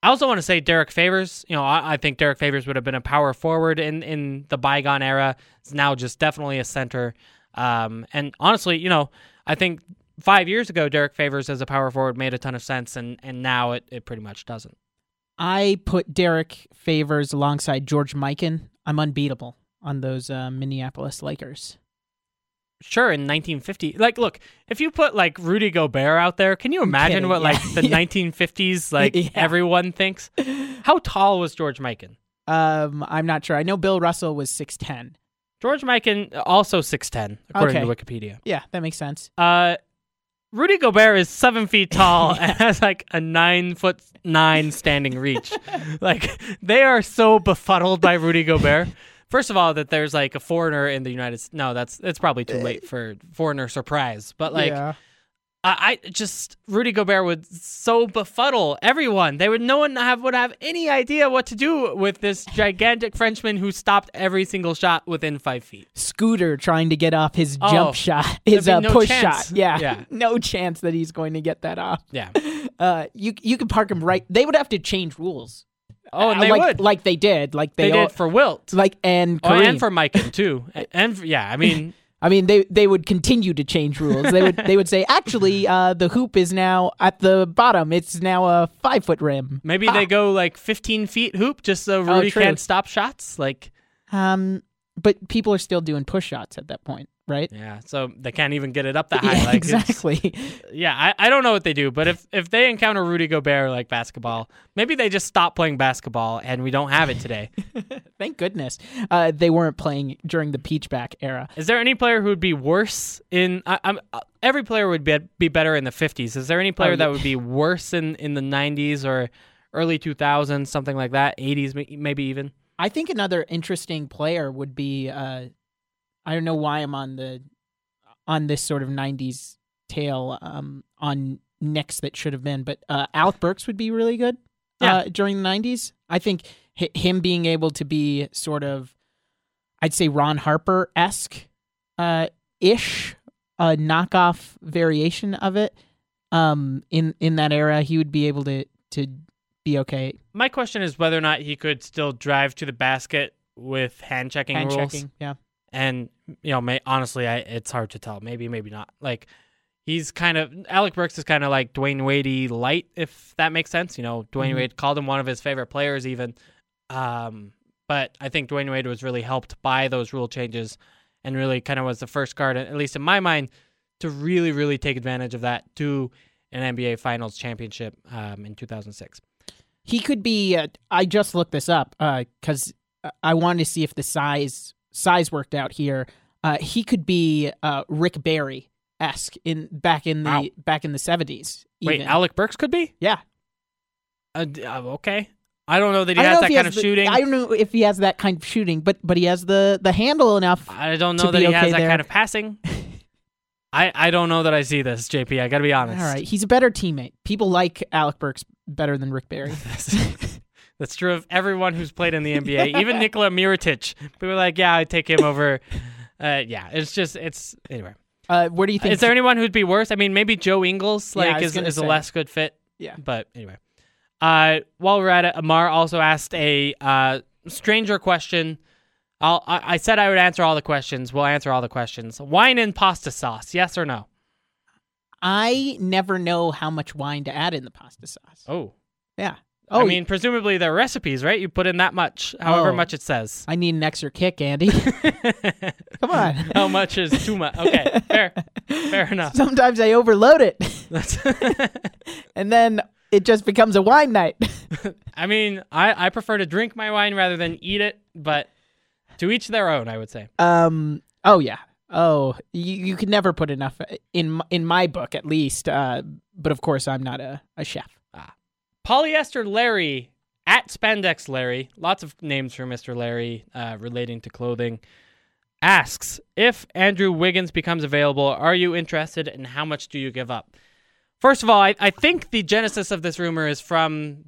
I also want to say Derrick Favors. You know, I, I think Derrick Favors would have been a power forward in, in the bygone era. It's now just definitely a center. Um, and honestly, you know, I think five years ago, Derrick Favors as a power forward made a ton of sense, and, and now it, it pretty much doesn't. I put Derrick Favors alongside George Mikan. I'm unbeatable on those uh, Minneapolis Lakers. Sure, in 1950, like, look, if you put like Rudy Gobert out there, can you imagine kidding, what yeah. like the 1950s like Yeah. everyone thinks? How tall was George Mikan? Um, I'm not sure. I know Bill Russell was 6'10. George Mikan also 6'10 according Okay. to Wikipedia. Yeah, that makes sense. Uh, Rudy Gobert is seven feet tall and has like a nine foot nine standing reach. like they are so befuddled by Rudy Gobert. First of all, that there's like a foreigner in the United States. No, that's it's probably too late for foreigner surprise. But like, yeah. I, I just Rudy Gobert would so befuddle everyone. They would no one have would have any idea what to do with this gigantic Frenchman who stopped every single shot within five feet. Scooter trying to get off his Oh, jump shot, his there'd uh, no push chance. shot. Yeah. Yeah. no chance that he's going to get that off. Yeah. Uh, you you could park him right. They would have to change rules. Oh, and Uh, they like, would. like they did, like they, they, all, did for Wilt. like and Oh, and for Mikan too. And for, yeah, I mean, I mean, they they would continue to change rules. They would they would say, actually, uh, the hoop is now at the bottom. It's now a five foot rim. maybe Ha. they go like 15 feet hoop just so Rudy Oh, can't stop shots. Like, Um, but people are still doing push shots at that point, right? yeah, so they can't even get it up that high. Yeah, like, exactly. Yeah, I, I don't know what they do, but if if they encounter Rudy Gobert like basketball, maybe they just stop playing basketball and we don't have it today. Thank goodness uh, they weren't playing during the Peachback era. Is there any player who would be worse in? I, I'm uh, every player would be be better in the 50s. Is there any player Oh, that would be worse in in the 90s or early 2000s, something like that, 80s maybe even? I think another interesting player would be uh, I don't know why I'm on the on this sort of '90s tail um, on Knicks that should have been, but uh, Alec Burks would be really good Yeah. uh, during the '90s. I think hi- him being able to be sort of, I'd say Ron Harper esque, uh, ish, a knockoff variation of it. Um, in in that era, he would be able to to be okay. My question is whether or not he could still drive to the basket with hand checking Hand rules checking, yeah. and you know, may, honestly, I, it's hard to tell. Maybe, maybe not. Like he's kind of Alec Burks is kind of like Dwyane Wade light, if that makes sense. You know, Dwyane Mhm. Wade called him one of his favorite players, even. Um, but I think Dwyane Wade was really helped by those rule changes, and really kind of was the first guard, at least in my mind, to really, really take advantage of that to an NBA Finals championship um, in 2006. He could be. Uh, I just looked this up because I wanted to see if the size size worked out here. Uh, he could be uh, Rick Barry esque in back in the Wow. back in the seventies. Wait, Alec Burks could be? yeah. Uh, uh, okay. I don't know that he has that he kind has of the- shooting. I don't know if he has that kind of shooting, but but he has the the handle enough. I don't know that he has okay that kind of passing. I, I don't know that I see this, JP. I got to be honest. All right, he's a better teammate. People like Alec Burks better than Rick Barry. That's, true of everyone who's played in the NBA. Even Nikola Mirotic. People are like, yeah, I'd take him over. Uh, yeah, it's just, it's, anyway. Uh, where do you think? Is there anyone who'd be worse? I mean, maybe Joe Ingles like was is, is a less good fit. Yeah. But anyway. Uh, while we're at it, Amar also asked a uh, stranger question. I'll, I, I said I would answer all the questions. We'll answer all the questions. Wine and pasta sauce, yes or no? I never know how much wine to add in the pasta sauce. Oh. Yeah. I Oh, mean, presumably they're recipes, right? You put in that much, however Oh. much it says. I need an extra kick, Andy. Come on. How much is too much? Okay, fair, fair enough. Sometimes I overload it, That's and then it just becomes a wine night. I mean, I, I prefer to drink my wine rather than eat it, but to each their own, I would say. Um. Oh yeah. Oh, you you could never put enough in m- in my book, at least. Uh, but of course, I'm not a, a chef. Polyester Larry at Spandex Larry, lots of names for Mr. Larry uh, relating to clothing, asks if Andrew Wiggins becomes available, are you interested and how much do you give up? First of all, I, I think the genesis of this rumor is from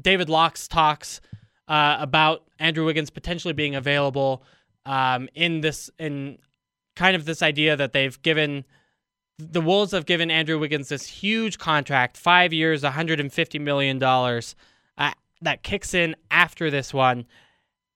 David Locke's talks uh, about Andrew Wiggins potentially being available um, in this in kind of this idea that they've given the Wolves have given Andrew Wiggins this huge contract, five years, $150 million, uh, that kicks in after this one.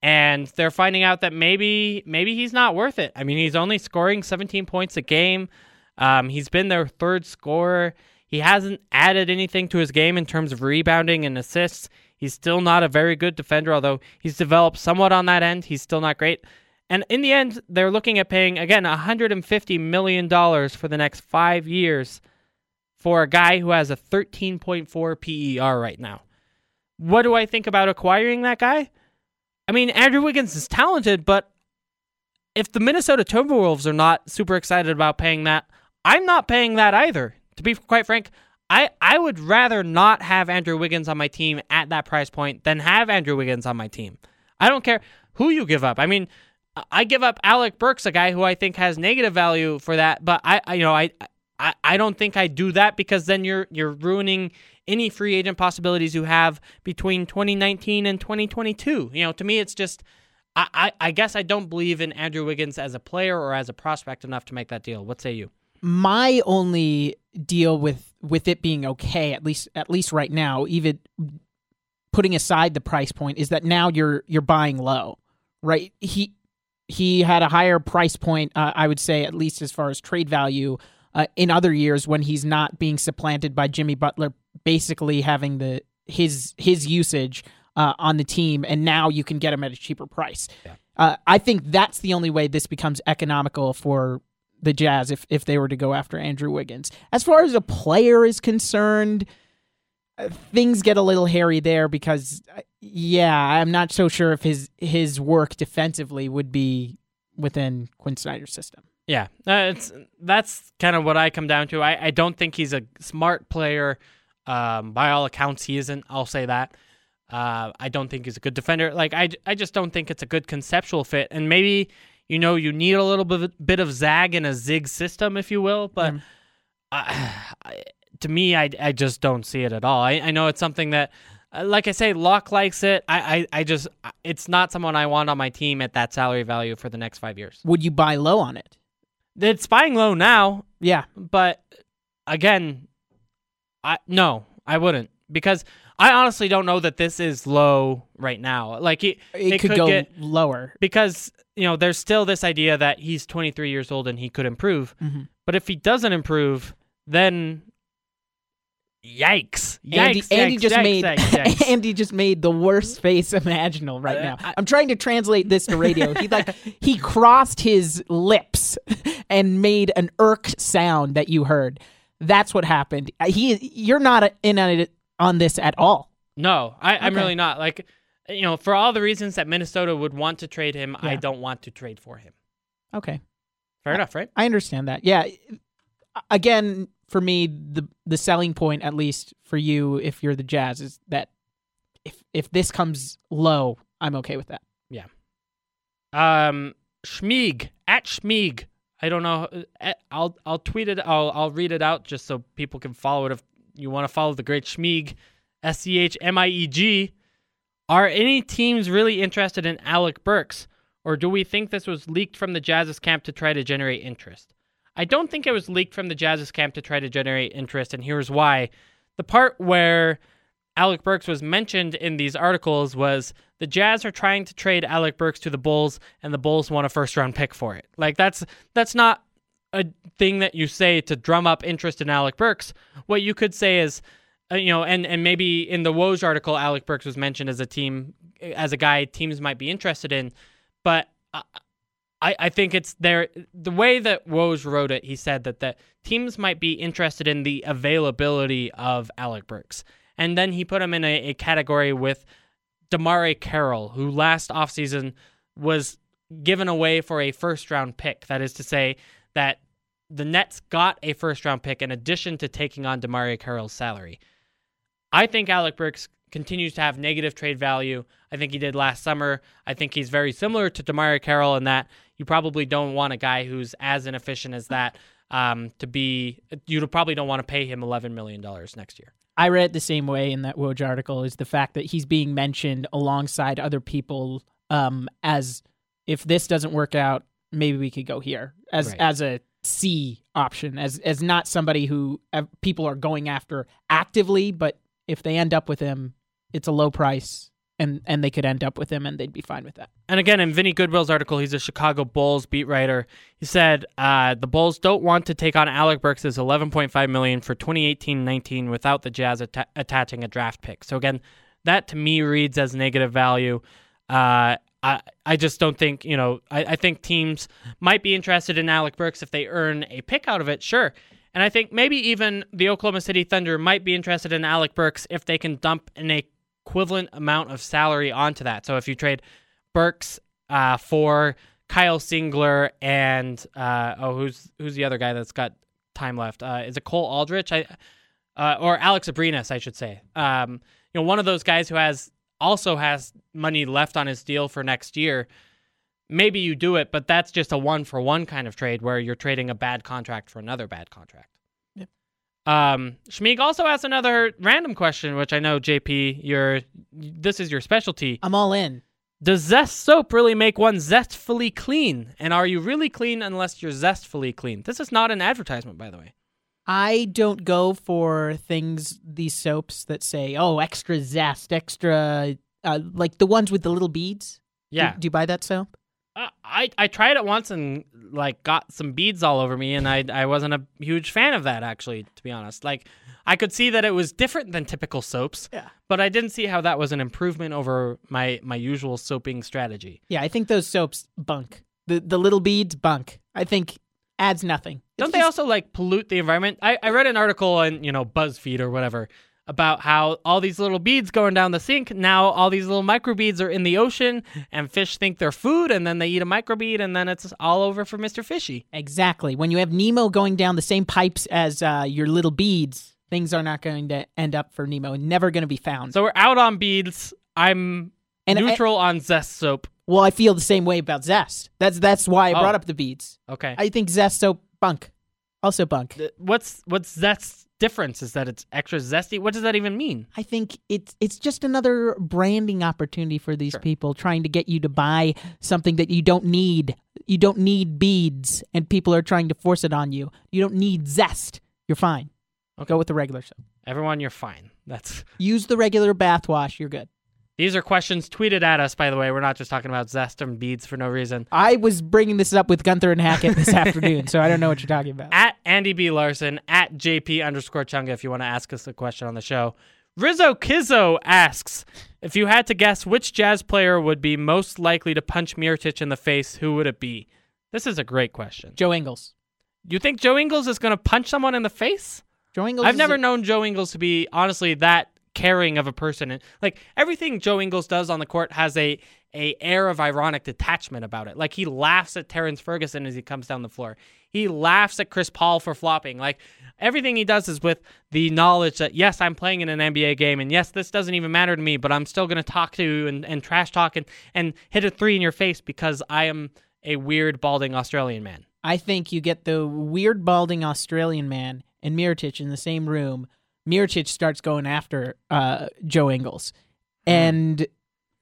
And they're finding out that maybe maybe he's not worth it. I mean, he's only scoring 17 points a game. Um, he's been their third scorer. He hasn't added anything to his game in terms of rebounding and assists. He's still not a very good defender, although he's developed somewhat on that end. He's still not great. And in the end, they're looking at paying, again, $150 million for the next five years for a guy who has a 13.4 PER right now. What do I think about acquiring that guy? I mean, Andrew Wiggins is talented, but if the Minnesota Timberwolves are not super excited about paying that, I'm not paying that either. To be quite frank, I, I would rather not have Andrew Wiggins on my team at that price point than have Andrew Wiggins on my team. I don't care who you give up. I mean, I give up Alec Burks, a guy who I think has negative value for that, but I, I you know, I, I, I don't think I do that because then you're you're ruining any free agent possibilities you have between 2019 and 2022. You know, to me, it's just. I, I, I guess I don't believe in Andrew Wiggins as a player or as a prospect enough to make that deal. What say you? My only deal with with it being okay, at least at least right now, even putting aside the price point, is that now you're you're buying low, right? He he had a higher price point, uh, I would say, at least as far as trade value, uh, in other years when he's not being supplanted by Jimmy Butler, basically having the his his usage uh, on the team, and now you can get him at a cheaper price. Uh, I think that's the only way this becomes economical for the Jazz if if they were to go after Andrew Wiggins. As far as a player is concerned, things get a little hairy there because uh, yeah, I'm not so sure if his his work defensively would be within Quinn Snyder's system. Yeah, uh, it's that's kind of what I come down to. I, I don't think he's a smart player. Um, by all accounts, he isn't. I'll say that. Uh, I don't think he's a good defender. Like I, I just don't think it's a good conceptual fit. And maybe you know you need a little bit bit of zag in a zig system, if you will. But I, I, to me, I, I just don't see it at all. I, I know it's something that, uh, like I say, Locke likes it. I, I, I just it's not someone I want on my team at that salary value for the next five years. Would you buy low on it? It's buying low now, Yeah, but again, I no, I wouldn't because I honestly don't know that this is low right now. Like it, It, could, go get lower. because you know there's still this idea that he's 23 years old and he could improve. Mhm. But if he doesn't improve, then yikes! Yikes! Andy, Andy yikes, just yikes, made yikes, yikes. Andy just made the worst face imaginable right Uh, now. I- I'm trying to translate this to radio. He like he crossed his lips and made an irk sound that you heard. That's what happened. Uh, He you're not in on it on this at all. No, I, I'm Okay. really not. Like, you know, for all the reasons that Minnesota would want to trade him, I don't want to trade for him. Okay. Fair enough, right? I understand that. Yeah. Again, for me, the the selling point, at least for you, if you're the Jazz, is that if if this comes low, I'm okay with that. Yeah. Um, Schmieg at Schmieg. I don't know. uh, I'll I'll tweet it. I'll I'll read it out just so people can follow it. If you want to follow the great Schmieg, S C H M I E G. Are any teams really interested in Alec Burks, or do we think this was leaked from the Jazz's camp to try to generate interest? I don't think it was leaked from the Jazz's camp to try to generate interest, and here's why. The part where Alec Burks was mentioned in these articles was the Jazz are trying to trade Alec Burks to the Bulls, and the Bulls want a first round pick for it. Like that's that's not a thing that you say to drum up interest in Alec Burks. What you could say is, uh, you know, and and maybe in the Woj article, Alec Burks was mentioned as a team, as a guy teams might be interested in, but. I, I, I think it's there. The way that Woj wrote it, he said that the teams might be interested in the availability of Alec Burks. And then he put him in a, a category with DeMarre Carroll, who last offseason was given away for a first round pick. That is to say, that the Nets got a first round pick in addition to taking on DeMarre Carroll's salary. I think Alec Burks continues to have negative trade value. I think he did last summer. I think he's very similar to DeMarre Carroll in that you probably don't want a guy who's as inefficient as that um, to be. You probably don't want to pay him $11 million next year. I read it the same way in that Woj article is the fact that he's being mentioned alongside other people um, as if this doesn't work out, maybe we could go here as Right. as a C option, as as not somebody who people are going after actively, but if they end up with him, it's a low price, and and they could end up with him, and they'd be fine with that. And again, in Vinny Goodwill's article, he's a Chicago Bulls beat writer. He said uh, the Bulls don't want to take on Alec Burks' 11.5 million for 2018-19 without the Jazz atta- attaching a draft pick. So again, that to me reads as negative value. Uh, I I just don't think you know. I, I think teams might be interested in Alec Burks if they earn a pick out of it. Sure. And I think maybe even the Oklahoma City Thunder might be interested in Alec Burks if they can dump an equivalent amount of salary onto that. So if you trade Burks uh, for Kyle Singler and uh, oh, who's who's the other guy that's got time left? Uh, is it Cole Aldrich? I uh, or Alex Abrines, I should say. Um, you know, one of those guys who has also has money left on his deal for next year. Maybe you do it, but that's just a one for one kind of trade where you're trading a bad contract for another bad contract. Um, Schmieg also asked another random question, which I know JP, your this is your specialty. I'm all in. Does Zest soap really make one zestfully clean? And are you really clean unless you're zestfully clean? This is not an advertisement, by the way. I don't go for things these soaps that say, "Oh, extra zest, extra," uh, like the ones with the little beads. Do- Yeah, do you buy that soap? Uh, I I tried it once and like got some beads all over me, and I I wasn't a huge fan of that actually, to be honest. Like I could see that it was different than typical soaps, Yeah. but I didn't see how that was an improvement over my my usual soaping strategy. Yeah, I think those soaps bunk. The the little beads bunk. I think adds nothing. It's Don't they just- also like pollute the environment? I, I read an article on, you know, BuzzFeed or whatever about how all these little beads going down the sink, now all these little microbeads are in the ocean and fish think they're food and then they eat a microbead and then it's all over for Mr. Fishy. exactly when you have Nemo going down the same pipes as uh, your little beads? Things are not going to end up for Nemo. Never going to be found. So we're out on beads. I'm And I- neutral on zest soap. well, I feel the same way about Zest. That's that's why I Oh. brought up the beads. Okay. I think Zest soap bunk. Also bunk. Th- what's what's zest's difference? Is that it's extra zesty? What does that even mean? I think it's it's just another branding opportunity for these Sure. people trying to get you to buy something that you don't need. You don't need beads, and people are trying to force it on you. You don't need zest. You're fine. Okay. Go with the regular soap. Everyone, you're fine. That's Use the regular bath wash. You're good. These are questions tweeted at us. By the way, we're not just talking about zest and beads for no reason. I was bringing this up with Gunther and Hackett this afternoon, so I don't know what you're talking about. At Andy B Larson at JP underscore Chunga if you want to ask us a question on the show. Rizzo Kizzo asks if you had to guess which jazz player would be most likely to punch Mirotic in the face, who would it be? This is a great question. Joe Ingles. You think Joe Ingles is going to punch someone in the face? Joe Ingles. I've never a- known Joe Ingles to be honestly that caring of a person. And like everything Joe Ingles does on the court has a a air of ironic detachment about it. Like he laughs at Terrence Ferguson as he comes down the floor. He laughs at Chris Paul for flopping. Like everything he does is with the knowledge that yes, I'm playing in an NBA game and yes, this doesn't even matter to me, but I'm still gonna talk to you and, and trash talk and, and hit a three in your face because I am a weird balding Australian man. I think you get the weird balding Australian man and Mirotic in the same room. Mirotic starts going after uh, Joe Ingles. And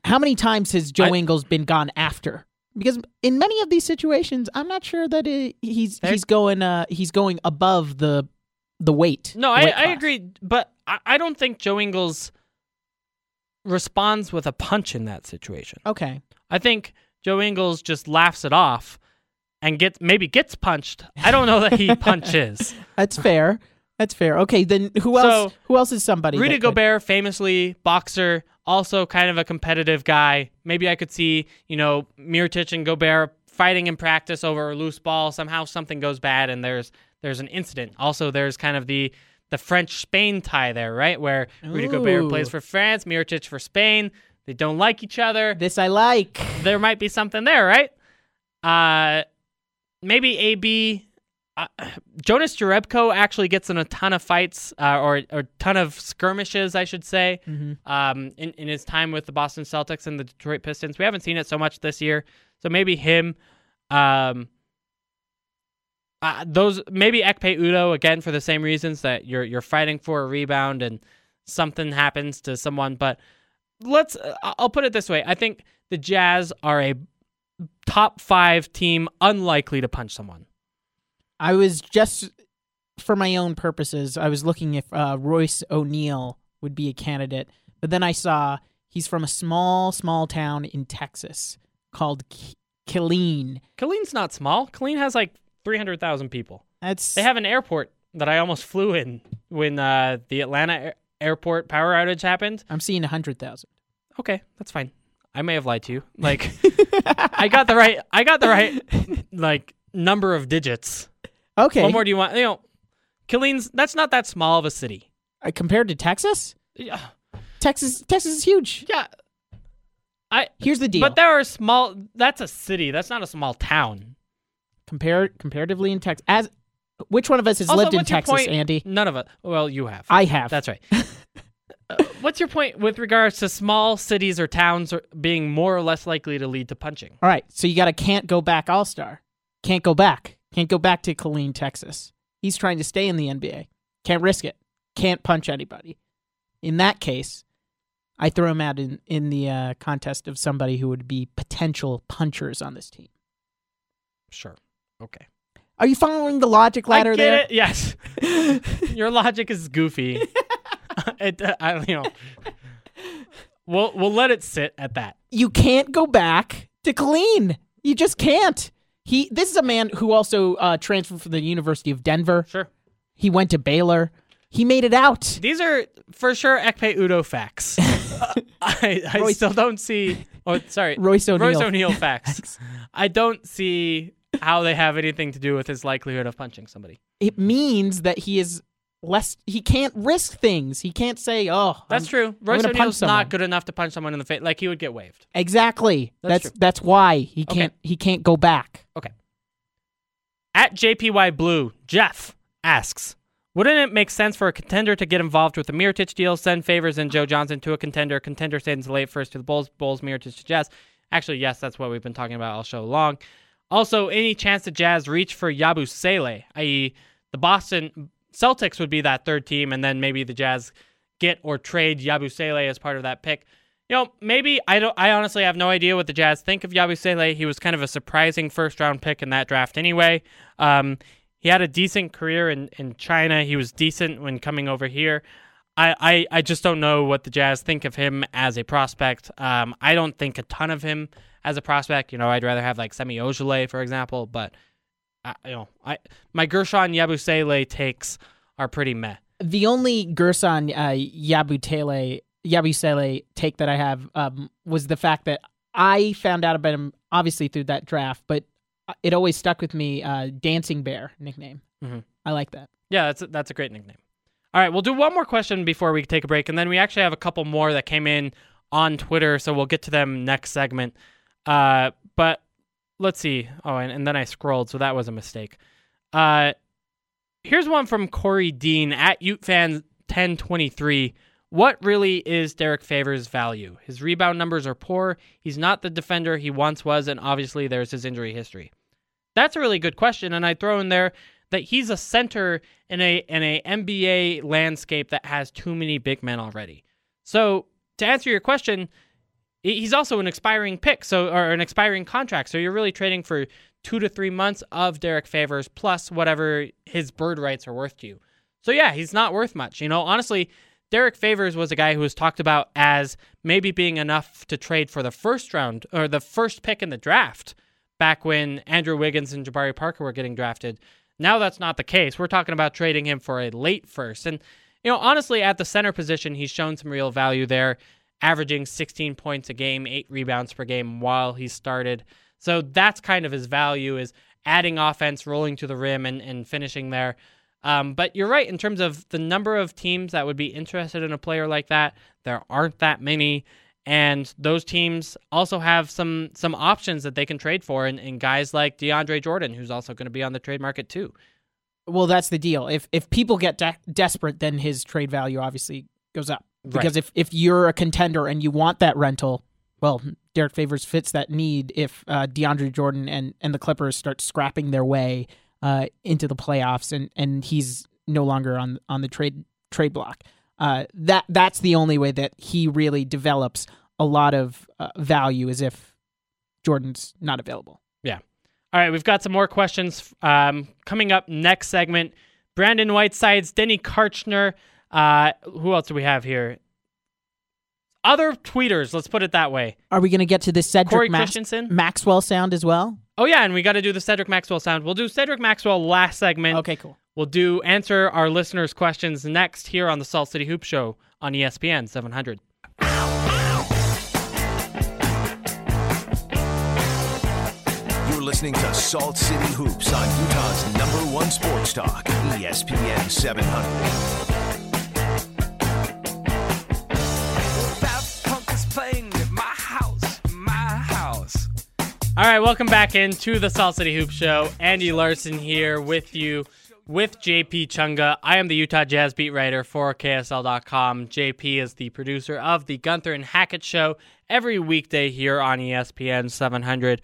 how many times has Joe I- Ingles been gone after? Because in many of these situations, I'm not sure that it, he's he's going uh, he's going above the the weight. No, the I, weight I class. agree, but I, I don't think Joe Ingles responds with a punch in that situation. Okay. I think Joe Ingles just laughs it off and gets maybe gets punched. I don't know that he punches. That's fair. That's fair. Okay, then who else? So, who else is somebody? Rudy that Gobert, famously boxer, also kind of a competitive guy. Maybe I could see, you know, Mirotic and Gobert fighting in practice over a loose ball. Somehow something goes bad and there's there's an incident. Also, there's kind of the the French Spain tie there, right? Where Rudy Gobert plays for France, Mirotic for Spain. They don't like each other. This I like. There might be something there, right? Uh, maybe AB. Uh, Jonas Jerebko actually gets in a ton of fights, uh, or or ton of skirmishes, I should say, Mhm. um, in in his time with the Boston Celtics and the Detroit Pistons. We haven't seen it so much this year, so maybe him. Um, uh, those maybe Ekpe Udoh again for the same reasons that you're you're fighting for a rebound and something happens to someone. But let's uh, I'll put it this way: I think the Jazz are a top five team unlikely to punch someone. I was just for my own purposes. I was looking if uh, Royce O'Neale would be a candidate, but then I saw he's from a small, small town in Texas called K- Killeen. Killeen's not small. Killeen has like three hundred thousand people. That's They have an airport that I almost flew in when uh, the Atlanta air- airport power outage happened. I'm seeing a hundred thousand. Okay, that's fine. I may have lied to you. Like I got the right I got the right like number of digits. Okay, What more do you want? You know, Killeen's that's not that small of a city. Uh, compared to Texas, Yeah, Texas, Texas is huge. yeah. I Here's the deal. but there are small. That's a city. That's not a small town. Compare comparatively in Texas, as which one of us has Also, lived in Texas, point- Andy? None of it. Well, you have. I have. That's right. Uh, what's your point with regards to small cities or towns being more or less likely to lead to punching? All right, so you got a can't go back All Star. Can't go back. Can't go back to Killeen, Texas. He's trying to stay in the NBA. Can't risk it. Can't punch anybody. In that case, I throw him out in in the uh, contest of somebody who would be potential punchers on this team. Sure. Okay. Are you following the logic ladder I get there? it. Yes. Your logic is goofy. it, uh, I, you know, we'll we'll let it sit at that. You can't go back to Killeen. You just can't. He. This is a man who also uh, transferred from the University of Denver. Sure. He went to Baylor. He made it out. These are for sure Ekpe Udoh facts. I, I Royce- still don't see. Oh, sorry, Royce O'Neale. Royce O'Neale facts. I don't see how they have anything to do with his likelihood of punching somebody. it means that he is less he can't risk things he can't say oh That's I'm- true. Royce O'Neale's not good enough to punch someone in the face. Like he would get waived. exactly That's that's that's, why he can't he can't go back Okay. At JPY Blue, Jeff asks, wouldn't it make sense for a contender to get involved with the Mirotic deal, send Favors and Joe Johnson to a contender, contender sends late first to the Bulls, Bulls Mirotic to Jazz? Actually, yes, that's what we've been talking about all show long. Also, any chance the Jazz reach for Yabusele, i.e., the Boston Celtics would be that third team, and then maybe the Jazz get or trade Yabusele as part of that pick. You know, maybe I don't. I honestly have no idea what the Jazz think of Yabusele. He was kind of a surprising first round pick in that draft, anyway. Um, he had a decent career in in China. He was decent when coming over here. I, I, I just don't know what the Jazz think of him as a prospect. Um, I don't think a ton of him as a prospect. You know, I'd rather have like Semi Ojeleye, for example, but I, you know, I my Guerschon Yabusele takes are pretty meh. The only Guerschon uh, Yabutele Yabusele take that I have um, was the fact that I found out about him obviously through that draft, but uh, it always stuck with me. Uh, Dancing Bear nickname. Mhm. I like that. Yeah, that's a, that's a great nickname. All right, we'll do one more question before we take a break, and then we actually have a couple more that came in on Twitter, so we'll get to them next segment. Uh, but let's see. Oh, and, and then I scrolled, so that was a mistake. Uh, here's one from Corey Dean at UteFan1023. What really is Derrick Favors' value? His rebound numbers are poor. He's not the defender he once was, and obviously there's his injury history. That's a really good question, and I throw in there that he's a center in a in a NBA landscape that has too many big men already. So to answer your question, he's also an expiring pick, so or an expiring contract. So you're really trading for two to three months of Derrick Favors plus whatever his bird rights are worth to you. So yeah, he's not worth much. You know, honestly, Derrick Favors was a guy who was talked about as maybe being enough to trade for the first round or the first pick in the draft back when Andrew Wiggins and Jabari Parker were getting drafted. Now that's not the case. We're talking about trading him for a late first. And, you know, honestly, at the center position, he's shown some real value there, averaging 16 points a game, eight rebounds per game while he started. So that's kind of his value is adding offense, rolling to the rim, and, and finishing there. Um, but you're right in terms of the number of teams that would be interested in a player like that. There aren't that many, and those teams also have some some options that they can trade for, and, and guys like DeAndre Jordan, who's also going to be on the trade market too. Well, that's the deal. If if people get de- desperate, then his trade value obviously goes up. Because if if you're a contender and you want that rental, well, Derrick Favors fits that need. If uh, DeAndre Jordan and and the Clippers start scrapping their way uh, into the playoffs, and and he's no longer on on the trade trade block, uh, that that's the only way that he really develops a lot of uh, value is if Jordan's not available. Yeah. All right, we've got some more questions um, coming up next segment. Brandon Whitesides, Denny Karchner. Uh, who else do we have here? Other tweeters, let's put it that way. Are we going to get to this Cedric Corey Max- Christensen. Maxwell sound as well? Oh yeah, and we got to do the Cedric Maxwell sound. We'll do Cedric Maxwell last segment. Okay, cool. We'll do answer our listeners' questions next here on the Salt City Hoop Show on ESPN 700. You're listening to Salt City Hoops on Utah's number one sports talk, ESPN 700. All right, welcome back into the Salt City Hoop Show. Andy Larson here with you with JP Chunga. I am the Utah Jazz beat writer for KSL.com. JP is the producer of the Gunther and Hackett Show every weekday here on ESPN 700.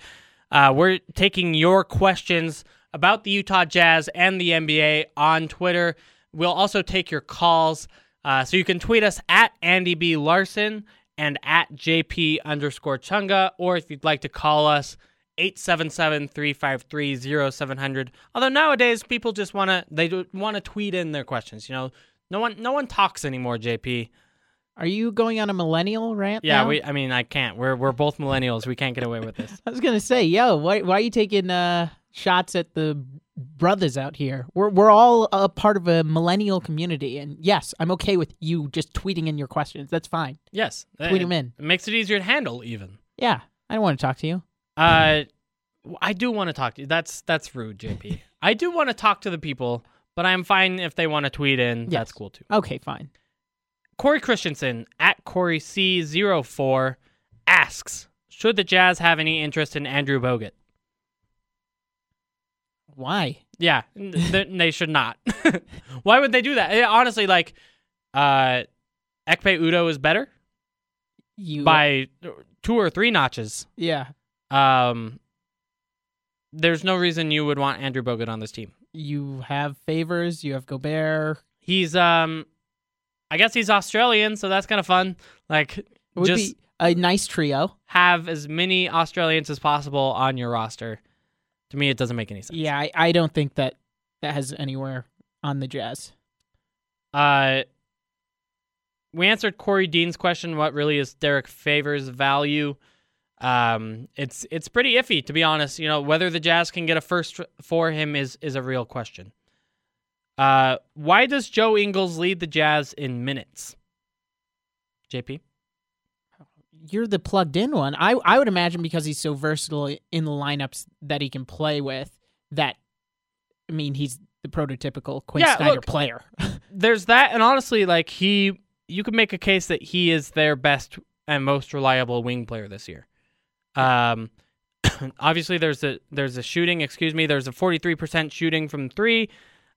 Uh, we're taking your questions about the Utah Jazz and the NBA on Twitter. We'll also take your calls. Uh, so you can tweet us at Andy B. Larson and at JP underscore Chunga, or if you'd like to call us, 877-353-0700. Although nowadays people just want to they want to tweet in their questions, you know. No one no one talks anymore, JP. Are you going on a millennial rant? Yeah, now? we I mean, I can't. We're we're both millennials. We can't get away with this. I was gonna say, yo, why why are you taking uh, shots at the brothers out here? We're we're all a part of a millennial community, and yes, I'm okay with you just tweeting in your questions. That's fine. Yes. Tweet it, 'em in. It makes it easier to handle even. Yeah, I don't want to talk to you. Uh I do want to talk to you. That's that's rude, JP. I do want to talk to the people, but I'm fine if they want to tweet in. Yes. That's cool too. Okay, fine. Corey Christensen at Corey C04 asks, should the Jazz have any interest in Andrew Bogut? Why? Yeah, th- they should not. Why would they do that? Eh, Honestly, like, uh, Ekpe Udoh is better You by two or three notches. yeah. Um, there's no reason you would want Andrew Bogut on this team. You have Favors. You have Gobert. He's um, I guess he's Australian, so that's kind of fun. Like, It would just be a nice trio. have as many Australians as possible on your roster. To me, it doesn't make any sense. Yeah, I, I don't think that that has anywhere on the Jazz. Uh, we answered Corey Dean's question. What really is Derrick Favors' value? Um, it's it's pretty iffy to be honest. You know whether the Jazz can get a first for him is is a real question. Uh, why does Joe Ingles lead the Jazz in minutes? JP, You're the plugged in one. I I would imagine because he's so versatile in the lineups that he can play with. That I mean, he's the prototypical Quin Yeah, Snyder look, player. there's that, and honestly, like he, you could make a case that he is their best and most reliable wing player this year. Um, obviously, there's a there's a shooting. Excuse me. There's a 43% shooting from three.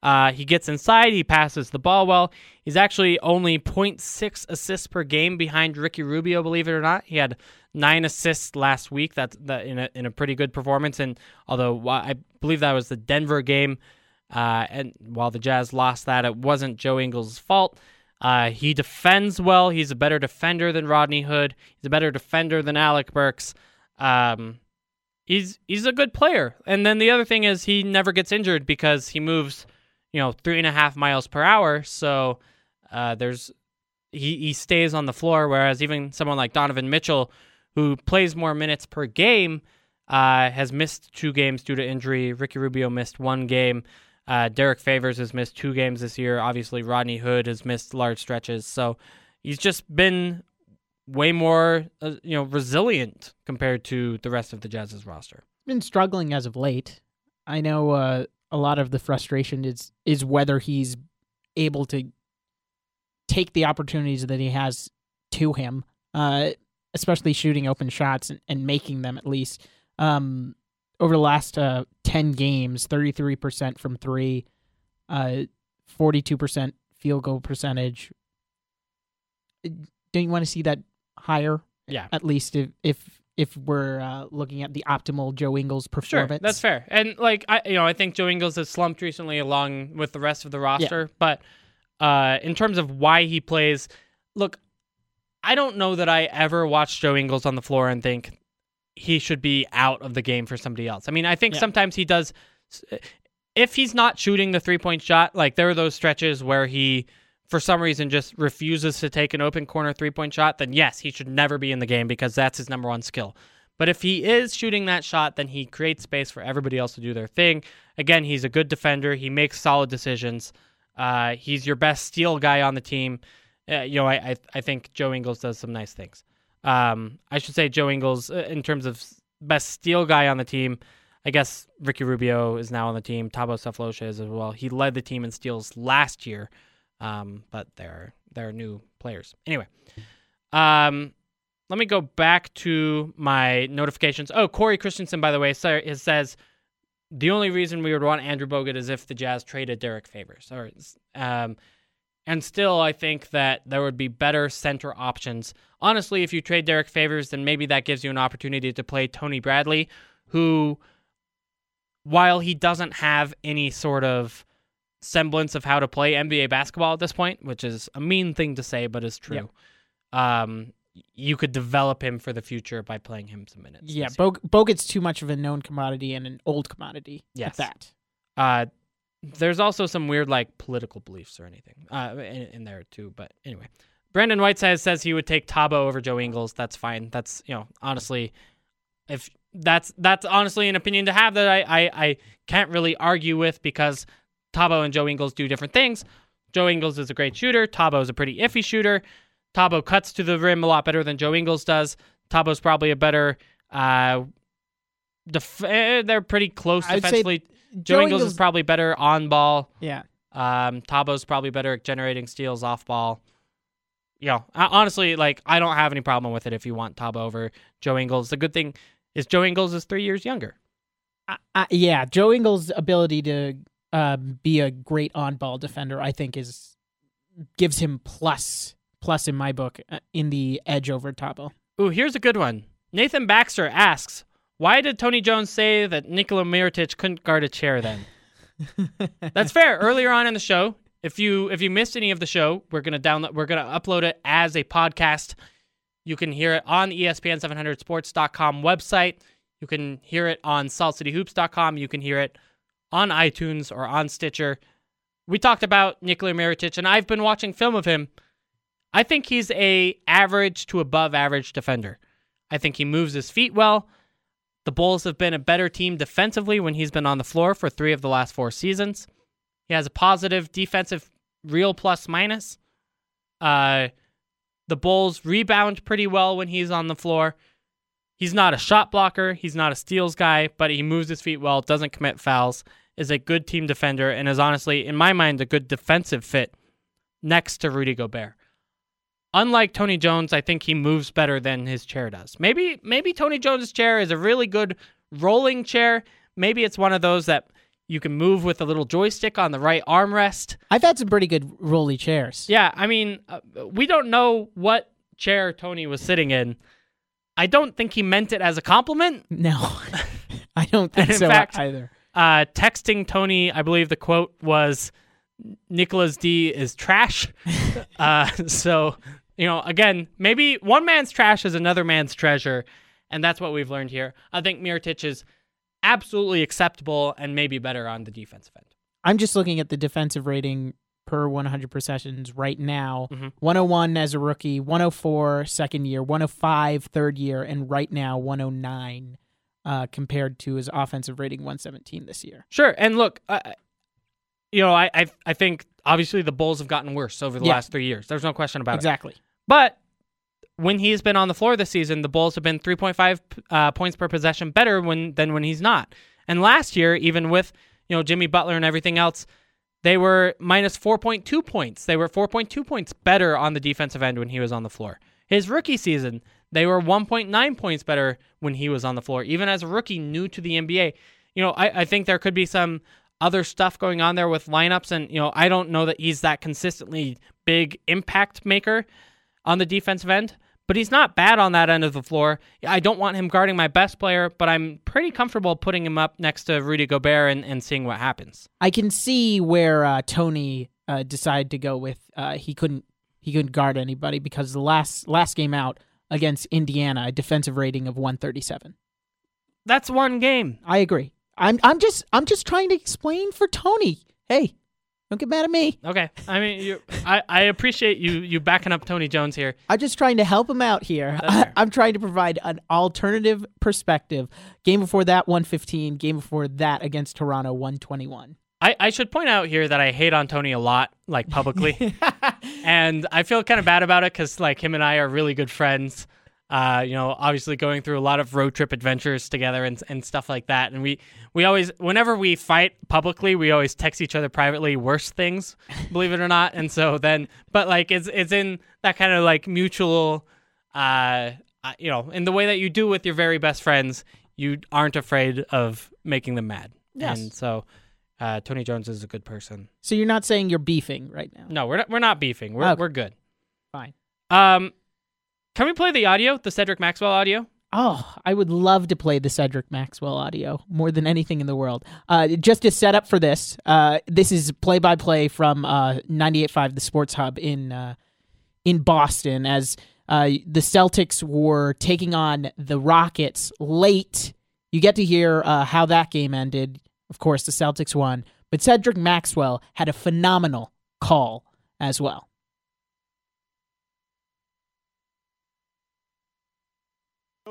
Uh, he gets inside. He passes the ball well. He's actually only 0.6 assists per game behind Ricky Rubio. Believe it or not, he had nine assists last week. That's that in a in a pretty good performance. And although I believe that was the Denver game, uh, and while the Jazz lost that, it wasn't Joe Ingles' fault. Uh, he defends well. He's a better defender than Rodney Hood. He's a better defender than Alec Burks. Um, he's he's a good player. And then the other thing is he never gets injured because he moves, you know, three and a half miles per hour. So uh, there's he he stays on the floor. Whereas even someone like Donovan Mitchell, who plays more minutes per game, uh, has missed two games due to injury. Ricky Rubio missed one game. Uh, Derrick Favors has missed two games this year. Obviously, Rodney Hood has missed large stretches. So he's just been way more, uh, you know, resilient compared to the rest of the Jazz's roster. been struggling as of late. I know uh, a lot of the frustration is is whether he's able to take the opportunities that he has to him, uh, especially shooting open shots and, and making them at least. Um, over the last uh, ten games, thirty three percent from three, forty two percent field goal percentage. Don't you want to see that higher? Yeah. At least if if if we're uh, looking at the optimal Joe Ingles performance. Sure, that's fair. And like I, you know, I think Joe Ingles has slumped recently along with the rest of the roster. But uh, in terms of why he plays, look, I don't know that I ever watched Joe Ingles on the floor and think he should be out of the game for somebody else. I mean, I think Yeah. sometimes he does. If he's not shooting the three point shot, like there are those stretches where he, for some reason, just refuses to take an open corner three point shot, then yes, he should never be in the game because that's his number one skill. But if he is shooting that shot, then he creates space for everybody else to do their thing. Again, he's a good defender. He makes solid decisions. Uh, he's your best steal guy on the team. Uh, you know, I, I I think Joe Ingles does some nice things. Um, I should say Joe Ingles uh, in terms of best steal guy on the team. I guess Ricky Rubio is now on the team. Thabo Sefolosha is as well. He led the team in steals last year, um, but they're they're new players. Anyway, um, let me go back to my notifications. Oh, Corey Christensen, by the way, says the only reason we would want Andrew Bogut is if the Jazz traded Derrick Favors. Or, um, and still, I think that there would be better center options. Honestly, if you trade Derrick Favors, then maybe that gives you an opportunity to play Tony Bradley, who, while he doesn't have any sort of semblance of how to play NBA basketball at this point, which is a mean thing to say, but is true. Um, you could develop him for the future by playing him some minutes. Yeah. Bog- Bogut's too much of a known commodity and an old commodity. Yes. At that. Uh, there's also some weird like political beliefs or anything uh, in, in there too. But anyway, Brandon Whiteside says he would take Thabo over Joe Ingles. That's fine. That's you know honestly, if that's that's honestly an opinion to have that I I, I can't really argue with because Thabo and Joe Ingles do different things. Joe Ingles is a great shooter. Thabo is a pretty iffy shooter. Thabo cuts to the rim a lot better than Joe Ingles does. Thabo's probably a better. Uh, def- eh, they're pretty close I'd defensively. Joe, Ingles, is probably better on ball. yeah. Um, Thabo's probably better at generating steals off ball. You know, I- honestly, like I don't have any problem with it if you want Thabo over Joe Ingles. The good thing is Joe Ingles is three years younger. I, I, yeah, Joe Ingles' ability to uh, be a great on-ball defender, I think, is gives him plus plus in my book uh, in the edge over Thabo. Ooh, here's a good one. Nathan Baxter asks, "Why did Tony Jones say that Nikola Mirotic couldn't guard a chair then?" That's fair. Earlier on in the show, if you if you missed any of the show, we're gonna download we're gonna upload it as a podcast. You can hear it on the E ESPN700sports.com website. You can hear it on saltcityhoops.com. You can hear it on iTunes or on Stitcher. We talked about Nikola Mirotic, and I've been watching film of him. I think he's a average to above average defender. I think he moves his feet well. The Bulls have been a better team defensively when he's been on the floor for three of the last four seasons. He has a positive defensive real plus minus. Uh, the Bulls rebound pretty well when he's on the floor. He's not a shot blocker. He's not a steals guy, but he moves his feet well, doesn't commit fouls, is a good team defender, and is honestly, in my mind, a good defensive fit next to Rudy Gobert. Unlike Tony Jones, I think he moves better than his chair does. Maybe maybe Tony Jones' chair is a really good rolling chair. Maybe it's one of those that you can move with a little joystick on the right armrest. I've had some pretty good rolly chairs. Yeah, I mean, uh, we don't know what chair Tony was sitting in. I don't think he meant it as a compliment. No, I don't think so fact- either. Uh, texting Tony, I believe the quote was, "Nicholas D is trash." uh, so, you know, again, maybe one man's trash is another man's treasure, and that's what we've learned here. I think Mirotic is absolutely acceptable and maybe better on the defensive end. I'm just looking at the defensive rating per 100 possessions right now. Mhm. 101 as a rookie, 104 second year, 105 third year, and right now 109 uh, compared to his offensive rating 117 this year. Sure, and look, uh, you know, I, I I think obviously the Bulls have gotten worse over the Yeah. last three years. There's no question about it. Exactly. But when he's been on the floor this season, the Bulls have been 3.5 uh, points per possession better when than when he's not. And last year, even with you know Jimmy Butler and everything else, they were minus 4.2 points. They were 4.2 points better on the defensive end when he was on the floor. His rookie season, they were 1.9 points better when he was on the floor, even as a rookie new to the NBA. You know, I, I think there could be some other stuff going on there with lineups, and you know, I don't know that he's that consistently big impact maker on the defensive end, but he's not bad on that end of the floor. I don't want him guarding my best player, but I'm pretty comfortable putting him up next to Rudy Gobert and, and seeing what happens. I can see where uh, Tony uh, decided to go with uh, he couldn't he couldn't guard anybody because the last last game out against Indiana, a defensive rating of 137. That's one game. I agree. I'm I'm just I'm just trying to explain for Tony. Hey, don't get mad at me. Okay. I mean, you, I, I appreciate you you backing up Tony Jones here. I'm just trying to help him out here. That's. I'm trying to provide an alternative perspective. Game before that, 115. Game before that against Toronto, 121. I, I should point out here that I hate on Tony a lot, like publicly, and I feel kind of bad about it because like him and I are really good friends. Uh, you know, obviously going through a lot of road trip adventures together and and stuff like that. And we we always, whenever we fight publicly, we always text each other privately worse things, believe it or not. And so then, but like it's it's in that kind of like mutual, uh, uh, you know, in the way that you do with your very best friends, you aren't afraid of making them mad. Yes. And so. Uh, Tony Jones is a good person. So you're not saying you're beefing right now? No, we're not, we're not beefing. We're Okay. we're good. Fine. Um, can we play the audio, the Cedric Maxwell audio? Oh, I would love to play the Cedric Maxwell audio more than anything in the world. Uh, just to set up for this, uh, this is play by play from uh, 98.5, the Sports Hub in uh, in Boston, as uh, the Celtics were taking on the Rockets late. You get to hear uh, how that game ended. Of course, the Celtics won, but Cedric Maxwell had a phenomenal call as well.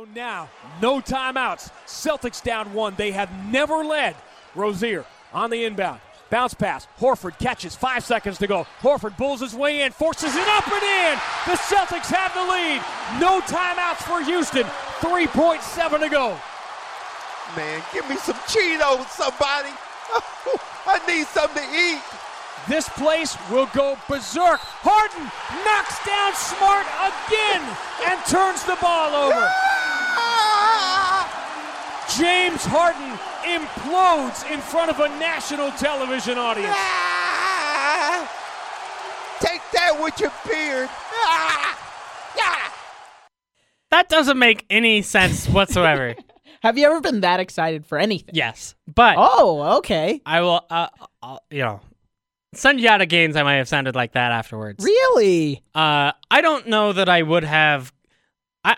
Now, no timeouts. Celtics down one. They have never led. Rozier on the inbound. Bounce pass. Horford catches. Five seconds to go. Horford bulls his way in, forces it up and in. The Celtics have the lead. No timeouts for Houston. 3.7 to go. Man, give me some Cheetos, somebody. I need something to eat. This place will go berserk. Harden knocks down Smart again and turns the ball over. James Harden implodes in front of a national television audience. Ah! Take that with your beard. Ah! Ah! That doesn't make any sense whatsoever. Have you ever been that excited for anything? yes, but Oh, okay. I will, uh, I'll, you know, send you out of games. I might have sounded like that afterwards. Really? Uh, I don't know that I would have. I.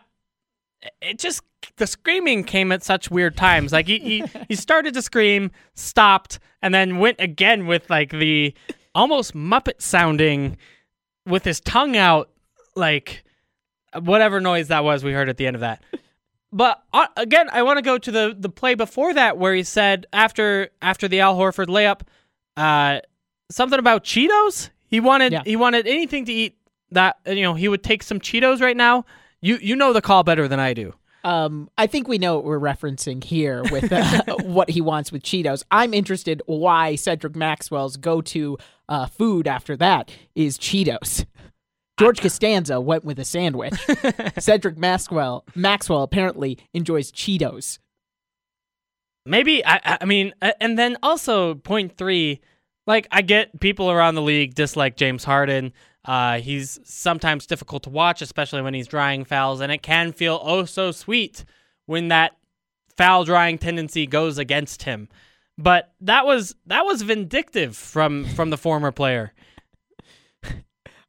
It just the screaming came at such weird times. Like he he, he started to scream, stopped, and then went again with like the almost Muppet sounding, with his tongue out, like whatever noise that was we heard at the end of that. But uh, again, I want to go to the the play before that where he said after after the Al Horford layup, uh, something about Cheetos. He wanted Yeah. he wanted anything to eat that you know he would take some Cheetos right now. You you know the call better than I do. Um, I think we know what we're referencing here with uh, what he wants with Cheetos. I'm interested why Cedric Maxwell's go-to uh, food after that is Cheetos. George Costanza went with a sandwich. Cedric Maxwell Maxwell apparently enjoys Cheetos. Maybe I I- mean and then also point 3 like I get people around the league dislike James Harden. Uh, he's sometimes difficult to watch especially when he's drying fouls and it can feel oh so sweet when that foul drying tendency goes against him. But that was that was vindictive from from the former player.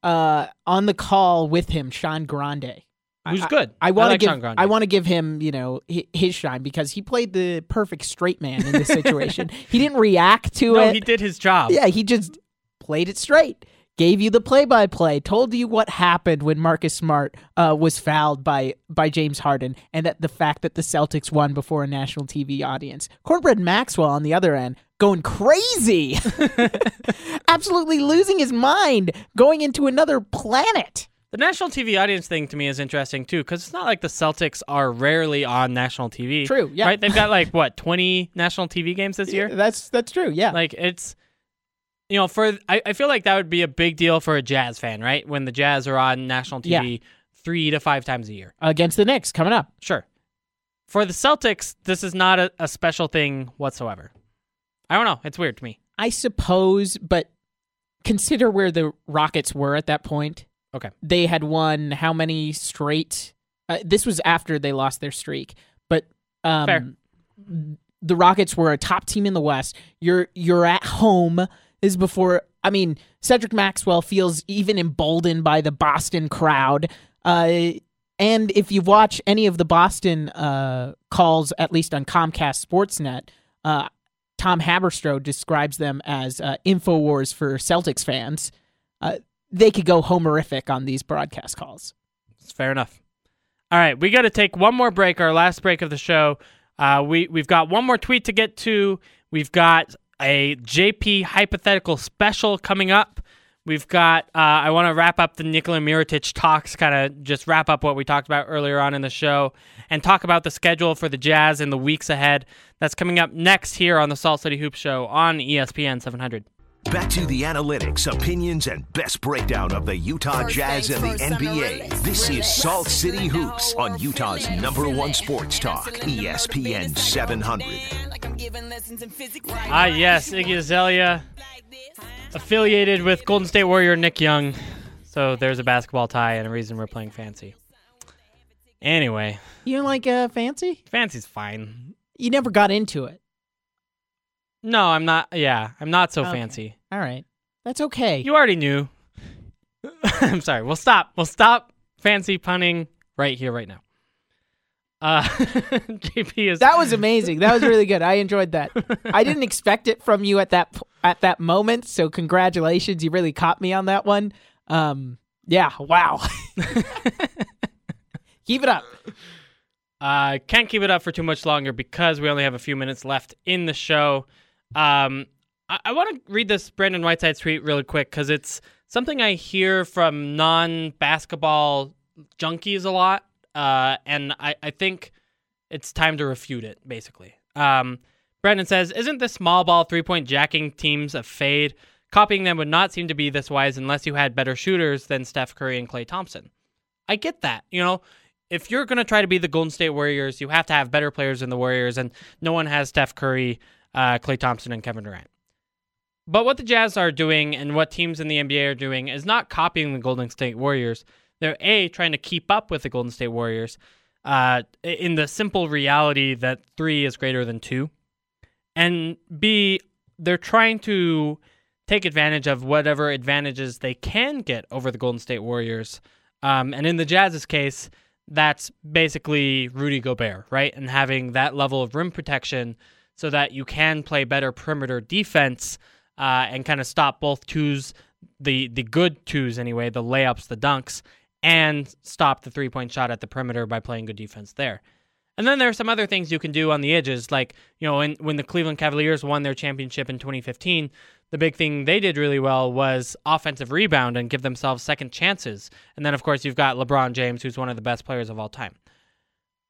Uh, on the call with him, Sean Grande. Who's I- good. I, I want to give I want to give him you know his shine because he played the perfect straight man in this situation. he didn't react to it. No, it. he did his job. Yeah, he just played it straight. Gave you the play-by-play. Told you what happened when Marcus Smart uh, was fouled by by James Harden, and that the fact that the Celtics won before a national TV audience. Cornbread Maxwell on the other end going crazy, absolutely losing his mind, going into another planet. The national TV audience thing to me is interesting too, because it's not like the Celtics are rarely on national TV. True, yeah. Right? They've got like what twenty national TV games this year. That's that's true. Yeah. Like it's, you know, for I, I feel like that would be a big deal for a Jazz fan, right? When the Jazz are on national TV three to five times a year. Against the Knicks coming up. Sure. For the Celtics, this is not a, a special thing whatsoever. I don't know. It's weird to me. I suppose, but consider where the Rockets were at that point. Okay. They had won how many straight? Uh, this was after they lost their streak, but um, Fair. the Rockets were a top team in the West. You're you're at home. Is before. I mean, Cedric Maxwell feels even emboldened by the Boston crowd. Uh, and if you watch any of the Boston uh, calls, at least on Comcast Sportsnet, uh, Tom Haberstroh describes them as uh, Infowars for Celtics fans. Uh, they could go homerific on these broadcast calls. It's fair enough. All right, we got to take one more break, our last break of the show. Uh, we we've got one more tweet to get to. We've got a JP hypothetical special coming up. We've got. Uh, I want to wrap up the Nikola Mirotic talks, kind of just wrap up what we talked about earlier on in the show, and talk about the schedule for the Jazz in the weeks ahead. That's coming up next here on the Salt City Hoop Show on ESPN 700. Back to the analytics, opinions, and best breakdown of the Utah Jazz and the NBA. This is Salt City Hoops on Utah's number one sports talk, ESPN 700. Ah, yes, Iggy Azalea, affiliated with Golden State Warrior Nick Young. So there's a basketball tie and a reason we're playing fancy. Anyway, You don't like uh, fancy? fancy's fine. You never got into it. No, I'm not. Yeah, I'm not so Okay. fancy. All right, that's okay. You already knew. I'm sorry. We'll stop. We'll stop fancy punning right here, right now. Uh, JP is that was amazing. That was really good. I enjoyed that. I didn't expect it from you at that at that moment. So congratulations. You really caught me on that one. Um, yeah. Wow. Keep it up. Uh, can't keep it up for too much longer because we only have a few minutes left in the show. Um, I, I want to read this Brandon Whiteside tweet really quick because it's something I hear from non-basketball junkies a lot, uh, and I, I think it's time to refute it. Basically, um, Brandon says, "Isn't this small ball three-point jacking teams a fade? Copying them would not seem to be this wise unless you had better shooters than Steph Curry and Klay Thompson." I get that, you know if you're going to try to be the Golden State Warriors, you have to have better players than the Warriors, and no one has Steph Curry, uh, Klay Thompson, and Kevin Durant. But what the Jazz are doing and what teams in the NBA are doing is not copying the Golden State Warriors. They're A, trying to keep up with the Golden State Warriors uh, in the simple reality that three is greater than two. And B, they're trying to take advantage of whatever advantages they can get over the Golden State Warriors. Um, and in the Jazz's case, that's basically Rudy Gobert, right? And having that level of rim protection so that you can play better perimeter defense uh, and kind of stop both twos, the the good twos anyway, the layups, the dunks, and stop the three point shot at the perimeter by playing good defense there. And then there are some other things you can do on the edges, like you know, when when the Cleveland Cavaliers won their championship in 2015, the big thing they did really well was offensive rebound and give themselves second chances. And then of course you've got LeBron James, who's one of the best players of all time.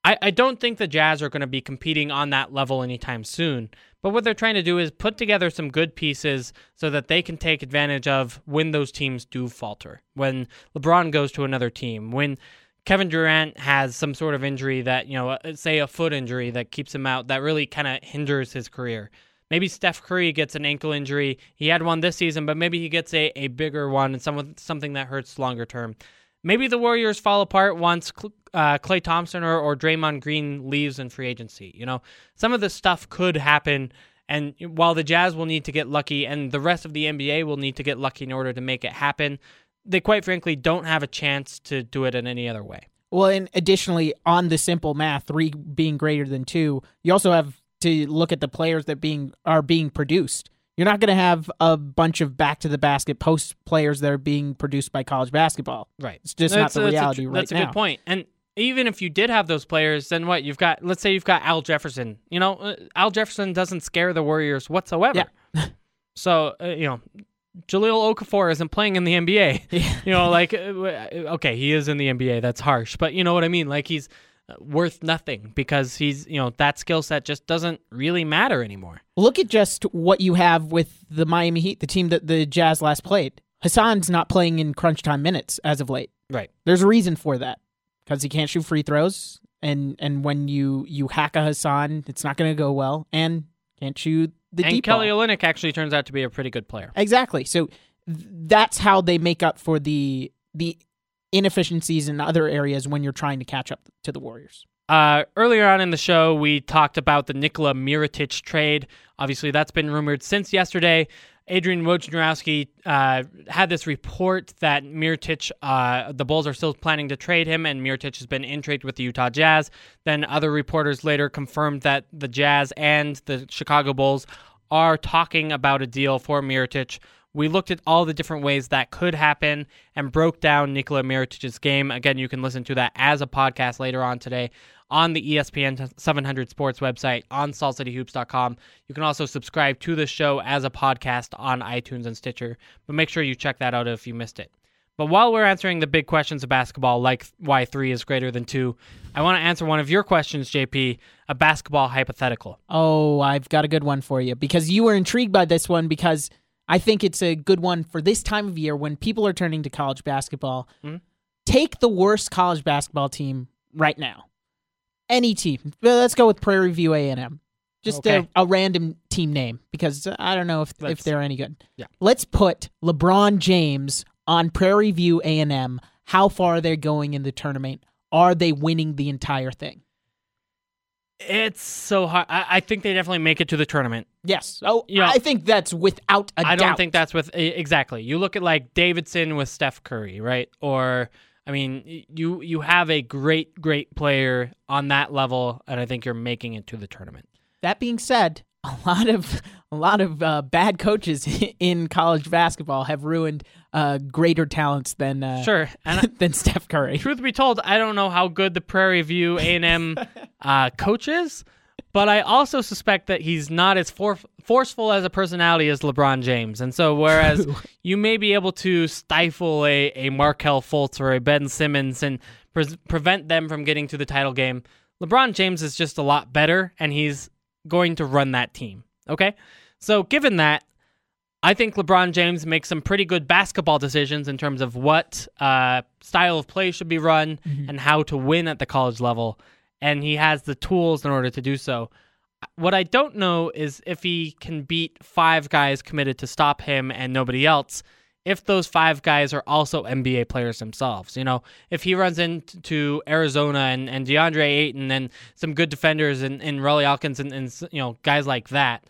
I, I don't think the Jazz are going to be competing on that level anytime soon. But what they're trying to do is put together some good pieces so that they can take advantage of when those teams do falter. When LeBron goes to another team, when Kevin Durant has some sort of injury that, you know, uh, say a foot injury that keeps him out, that really kind of hinders his career. Maybe Steph Curry gets an ankle injury. He had one this season, but maybe he gets a, a bigger one and some, something that hurts longer term. Maybe the Warriors fall apart once uh, Klay Thompson or, or Draymond Green leaves in free agency. You know, some of this stuff could happen. And while the Jazz will need to get lucky and the rest of the NBA will need to get lucky in order to make it happen, they quite frankly don't have a chance to do it in any other way. Well, and additionally, on the simple math, three being greater than two, you also have to look at the players that being are being produced. You're not going to have a bunch of back to the basket post players that are being produced by college basketball. Right. It's just That's- not the that's a- reality right That's a now. good point. And even if you did have those players, then what? You've got, let's say you've got Al Jefferson. You know, uh, Al Jefferson doesn't scare the Warriors whatsoever. Yeah. so, uh, you know, Jahlil Okafor isn't playing in the NBA. Yeah. You know, like, uh, uh, okay, he is in the NBA. That's harsh. But you know what I mean? Like, he's worth nothing because he's, you know, that skill set just doesn't really matter anymore. Look at just what you have with the Miami Heat, the team that the Jazz last played. Hassan's not playing in crunch time minutes as of late. Right. There's a reason for that because he can't shoot free throws, and and when you you hack a Hassan, it's not going to go well, and can't shoot the and deep Kelly ball. Olynyk actually turns out to be a pretty good player. Exactly. So that's how they make up for the the inefficiencies in other areas when you're trying to catch up to the Warriors. Uh, earlier on in the show, we talked about the Nikola Mirotic trade. Obviously, that's been rumored since yesterday. Adrian Wojnarowski uh, had this report that Mirotic, uh, the Bulls are still planning to trade him, and Mirotic has been in trade with the Utah Jazz. Then other reporters later confirmed that the Jazz and the Chicago Bulls are talking about a deal for Mirotic. We looked at all the different ways that could happen and broke down Nikola Mirotic's game. Again, you can listen to that as a podcast later on today on the ESPN 700 Sports website on saltcityhoops.com. You can also subscribe to the show as a podcast on iTunes and Stitcher, but make sure you check that out if you missed it. But while we're answering the big questions of basketball, like why three is greater than two, I want to answer one of your questions, JP, a basketball hypothetical. Oh, I've got a good one for you because you were intrigued by this one because I think it's a good one for this time of year when people are turning to college basketball. Hmm? Take the worst college basketball team right now. Any team. Let's go with Prairie View A&M. Just Okay. a, a random team name because I don't know if if they're any good. Yeah. Let's put LeBron James on Prairie View A&M. How far are they going in the tournament? Are they winning the entire thing? It's so hard. I, I think they definitely make it to the tournament. Yes. Oh, Yeah. I think that's without a I doubt. I don't think that's with exactly. You look at like Davidson with Steph Curry, right? Or I mean, you you have a great great player on that level, and I think you're making it to the tournament. That being said, a lot of a lot of uh, bad coaches in college basketball have ruined uh, greater talents than uh, Sure, and than Steph Curry. truth be told, I don't know how good the Prairie View A and M uh, coach is, but I also suspect that he's not as for- forceful as a personality as LeBron James. And so, whereas you may be able to stifle a a Markelle Fultz or a Ben Simmons and pre- prevent them from getting to the title game, LeBron James is just a lot better, and he's going to run that team. Okay, so given that. I think LeBron James makes some pretty good basketball decisions in terms of what uh, style of play should be run and how to win at the college level. And he has the tools in order to do so. What I don't know is if he can beat five guys committed to stop him and nobody else, if those five guys are also NBA players themselves. You know, if he runs into Arizona and, and DeAndre Ayton and some good defenders and, and Rawle Alkins and, and, you know, guys like that,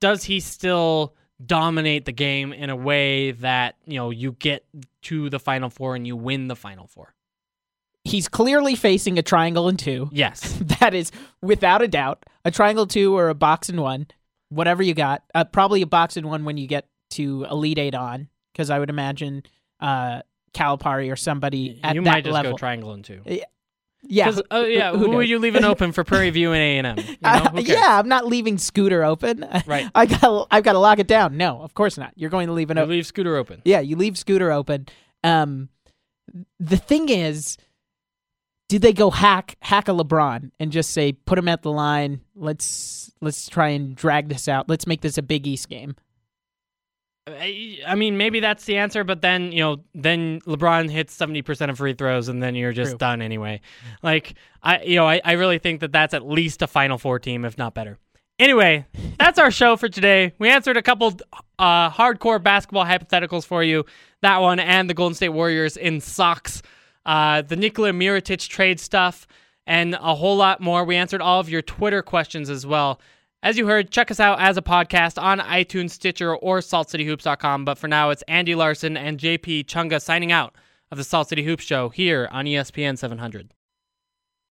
does he still dominate the game in a way that you know you get to the final four and you win the final four He's clearly facing a triangle and two. yes That is without a doubt a triangle two or a box and one, whatever you got. Uh, probably a box and one when you get to Elite Eight on, because I would imagine uh, Calipari or somebody at that you that might just level. go triangle and two. Yeah, uh, yeah, who who, are you leaving open for Prairie View and A and M? You know, who cares? yeah, I'm not leaving Scooter open. Right. I got I've got to lock it down. No, of course not. You're going to leave it You open. leave Scooter open. Yeah, you leave Scooter open. Um, the thing is, did they go hack hack a LeBron and just say put him at the line? Let's let's try and drag this out. Let's make this a Big East game. I I mean, maybe that's the answer, but then you know, then LeBron hits seventy percent of free throws, and then you're just True. done anyway. Like I, you know, I, I really think that that's at least a Final Four team, if not better. Anyway, that's our show for today. We answered a couple uh, hardcore basketball hypotheticals for you. That one and the Golden State Warriors in socks, uh, the Nikola Mirotic trade stuff, and a whole lot more. We answered all of your Twitter questions as well. As you heard, check us out as a podcast on iTunes, Stitcher, or SaltCityHoops.com. But for now, it's Andy Larsen and JP Chunga signing out of the Salt City Hoops Show here on ESPN 700.